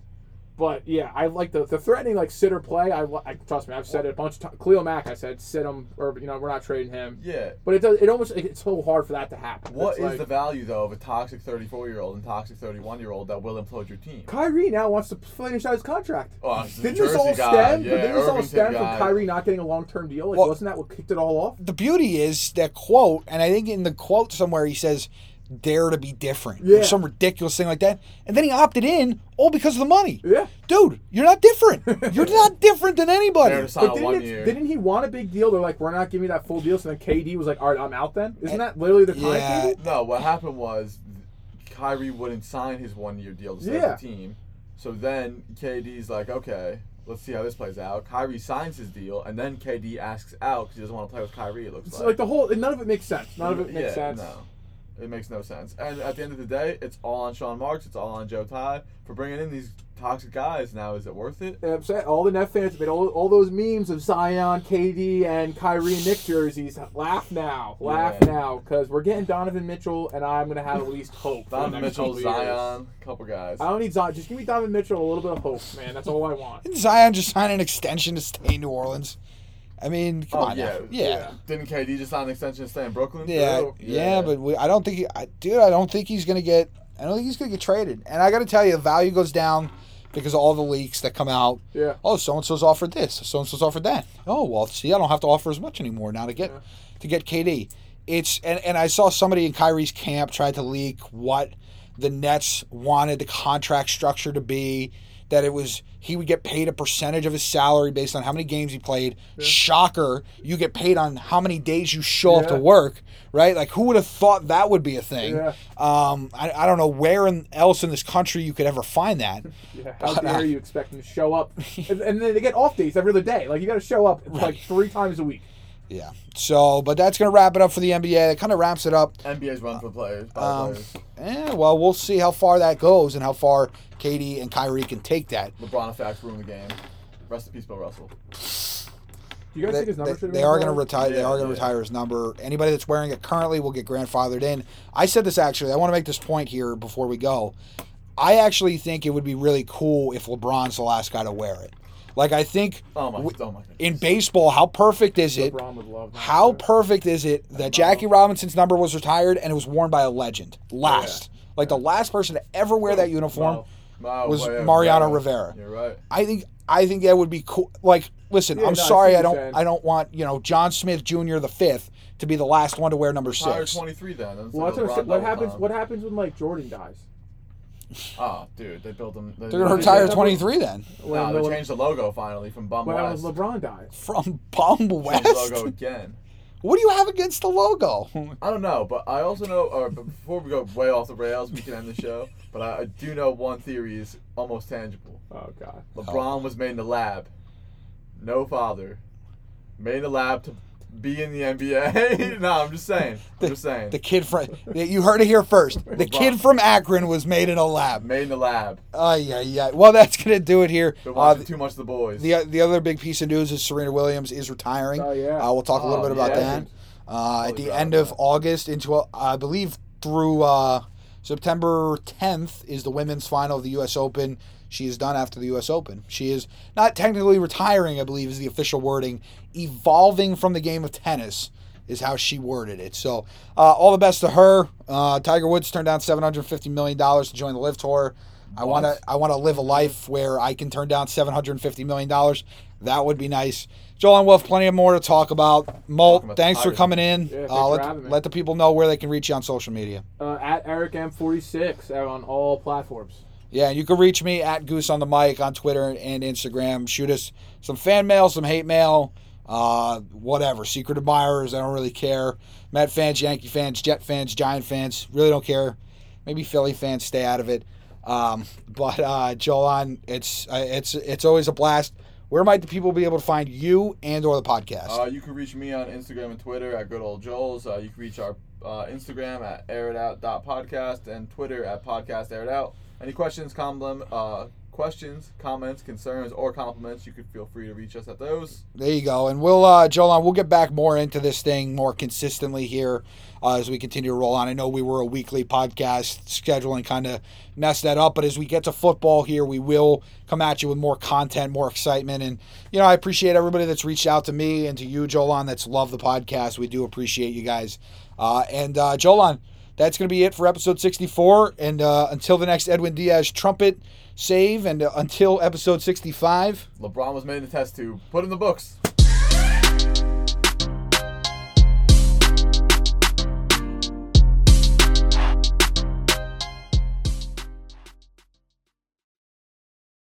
But yeah, I like the, the threatening like sit or play. I, I trust me. I've said it a bunch of times. Cleo Mack, I said sit him or you know we're not trading him. Yeah. But it does. It almost it's so hard for that to happen. What It's is like, the value though of a toxic 34 year old and toxic 31 year old that will implode your team? Kyrie now wants to finish out his contract. Oh, Didn't this all guy. stem? Yeah, didn't this all stem guy. from Kyrie not getting a long term deal? Like, Well- wasn't that what kicked it all off? The beauty is that quote, and I think in the quote somewhere he says, dare to be different. Yeah. Or some ridiculous thing like that. And then he opted in all because of the money. Yeah. Dude, you're not different. You're <laughs> not different than anybody. They're to sign But didn't, it- didn't he want a big deal? They're like, we're not giving you that full deal. So then KD was like, all right, I'm out then. Isn't that literally the Yeah. timetable? No, what happened was Kyrie wouldn't sign his one year deal to stay Yeah. with the team. So then KD's like, okay, let's see how this plays out. Kyrie signs his deal, and then KD asks out because he doesn't want to play with Kyrie. It looks It's like. like the whole none of it makes sense. None of it makes yeah, sense. No, it makes no sense. And at the end of the day, it's all on Sean Marks. It's all on Joe Tsai for bringing in these toxic guys. Now, is it worth it? I'm saying all the Net fans made all, all those memes of Zion, KD, and Kyrie and Nick jerseys. Laugh now, laugh Yeah. now, because we're getting Donovan Mitchell, and I'm gonna have at least hope. Donovan next Mitchell, couple years. Zion, couple guys. I don't need Zion. Just give me Donovan Mitchell a little bit of hope, man. That's all I want. Didn't Zion just sign an extension to stay in New Orleans? I mean, come Oh, on yeah. now. Yeah. Didn't KD just sign an extension to stay in Brooklyn? Yeah, too? yeah, but we, I don't think, he, I, dude, I don't think he's gonna get. I don't think he's gonna get traded. And I got to tell you, the value goes down because of all the leaks that come out. Yeah. Oh, so and so's offered this. So and so's offered that. Oh well, see, I don't have to offer as much anymore now to get Yeah. to get KD. It's and, and I saw somebody in Kyrie's camp tried to leak what the Nets wanted the contract structure to be. That it was he would get paid a percentage of his salary based on how many games he played. Shocker, you get paid on how many days you show up to work, right? Like who would have thought that would be a thing? Yeah. Um, I, I don't know where in, else in this country you could ever find that. <laughs> Yeah, <laughs> how But, uh, dare you expect them to show up? <laughs> and, and then they get off days every other day. Like you got to show up like three times a week. Yeah. So, but that's going to wrap it up for the NBA. That kind of wraps it up. NBA's run for players. By Um, players. Eh, well, we'll see how far that goes and how far KD and Kyrie can take that. LeBron effects ruined the game. Rest in peace, Bill Russell. Do you guys They, think his number they- should have they are going to retired? retire. they Yeah, are going to yeah. retire his number. Anybody that's wearing it currently will get grandfathered in. I said this actually. I want to make this point here before we go. I actually think it would be really cool if LeBron's the last guy to wear it. Like I think Oh my, w- oh my in baseball, how perfect is it? LeBron would love that. How too. perfect is it that Jackie Robinson's number was retired and it was worn by a legend? Last. Like the last person to ever wear that uniform. Wow. Wow, was well, yeah, Mariano yeah. Rivera. You're right. I think I think that would be cool. Like, listen, Yeah, I'm no, sorry, what I don't saying. I don't want you know John Smith Jr. the fifth to be the last one to wear number Retire six. 23 then. Well, that's like what, I'm saying. LeBron what happens? time. What happens when like Jordan dies? Oh, dude, they built them. They, They're gonna retire Yeah. 23 then When, No, they when, changed the logo finally from Bum what happens West. when LeBron dies? from Bum Changed the West. logo again. What do you have against the logo? I don't know, but I also know. Or but before we go way off the rails, we can end the show. But I, I do know one theory is almost tangible. Oh God. Oh. LeBron was made in the lab. No father. Made in the lab to be in the NBA. <laughs> no, I'm just saying. I'm just saying. The kid from you heard it here first. The kid from Akron was made in a lab. Made in a lab. Oh yeah, yeah. Well, that's gonna do it here. Uh, watching too much of the boys. the the other big piece of news is Serena Williams is retiring. Oh, yeah. Uh, we'll talk a little Oh, bit about yeah. that. Uh, at the God, end of. August into uh, I believe through uh, September 10th is the women's final of the U.S. Open. She is done after the U.S. Open. She is not technically retiring, I believe, is the official wording. Evolving from the game of tennis is how she worded it. So, uh, all the best to her. Uh, Tiger Woods turned down seven hundred fifty million dollars to join the LIV Tour. I want to. I want to live a life where I can turn down seven hundred fifty million dollars. That would be nice. Joel and have plenty of more to talk about. Molt, about thanks for coming in. Yeah, uh, let, having let the people know where they can reach you on social media. Uh, at Eric M46 on all platforms. Yeah, and you can reach me at Goose on the Mic on Twitter and Instagram. Shoot us some fan mail, some hate mail, uh, whatever. Secret admirers, I don't really care. Met fans, Yankee fans, Jet fans, Giant fans, really don't care. Maybe Philly fans, stay out of it. Um, <laughs> but uh, Jolan, it's uh, it's it's always a blast. Where might the people be able to find you and or the podcast? Uh, you can reach me on Instagram and Twitter at good old Joel's. Uh, you can reach our uh, Instagram at airitOut.podcast and Twitter at podcast airitOut. Any questions, com- uh, questions, comments, concerns, or compliments, you could feel free to reach us at those. There you go. And we'll, uh, Jolan, we'll get back more into this thing more consistently here uh, as we continue to roll on. I know we were a weekly podcast scheduling kind of messed that up, but as we get to football here, we will come at you with more content, more excitement. And, you know, I appreciate everybody that's reached out to me and to you, Jolan, that's loved the podcast. We do appreciate you guys. Uh, and, uh, Jolan, that's going to be it for episode 64. And uh, until the next Edwin Diaz trumpet save, and uh, until episode 65. LeBron was made in the test tube. Put in the books.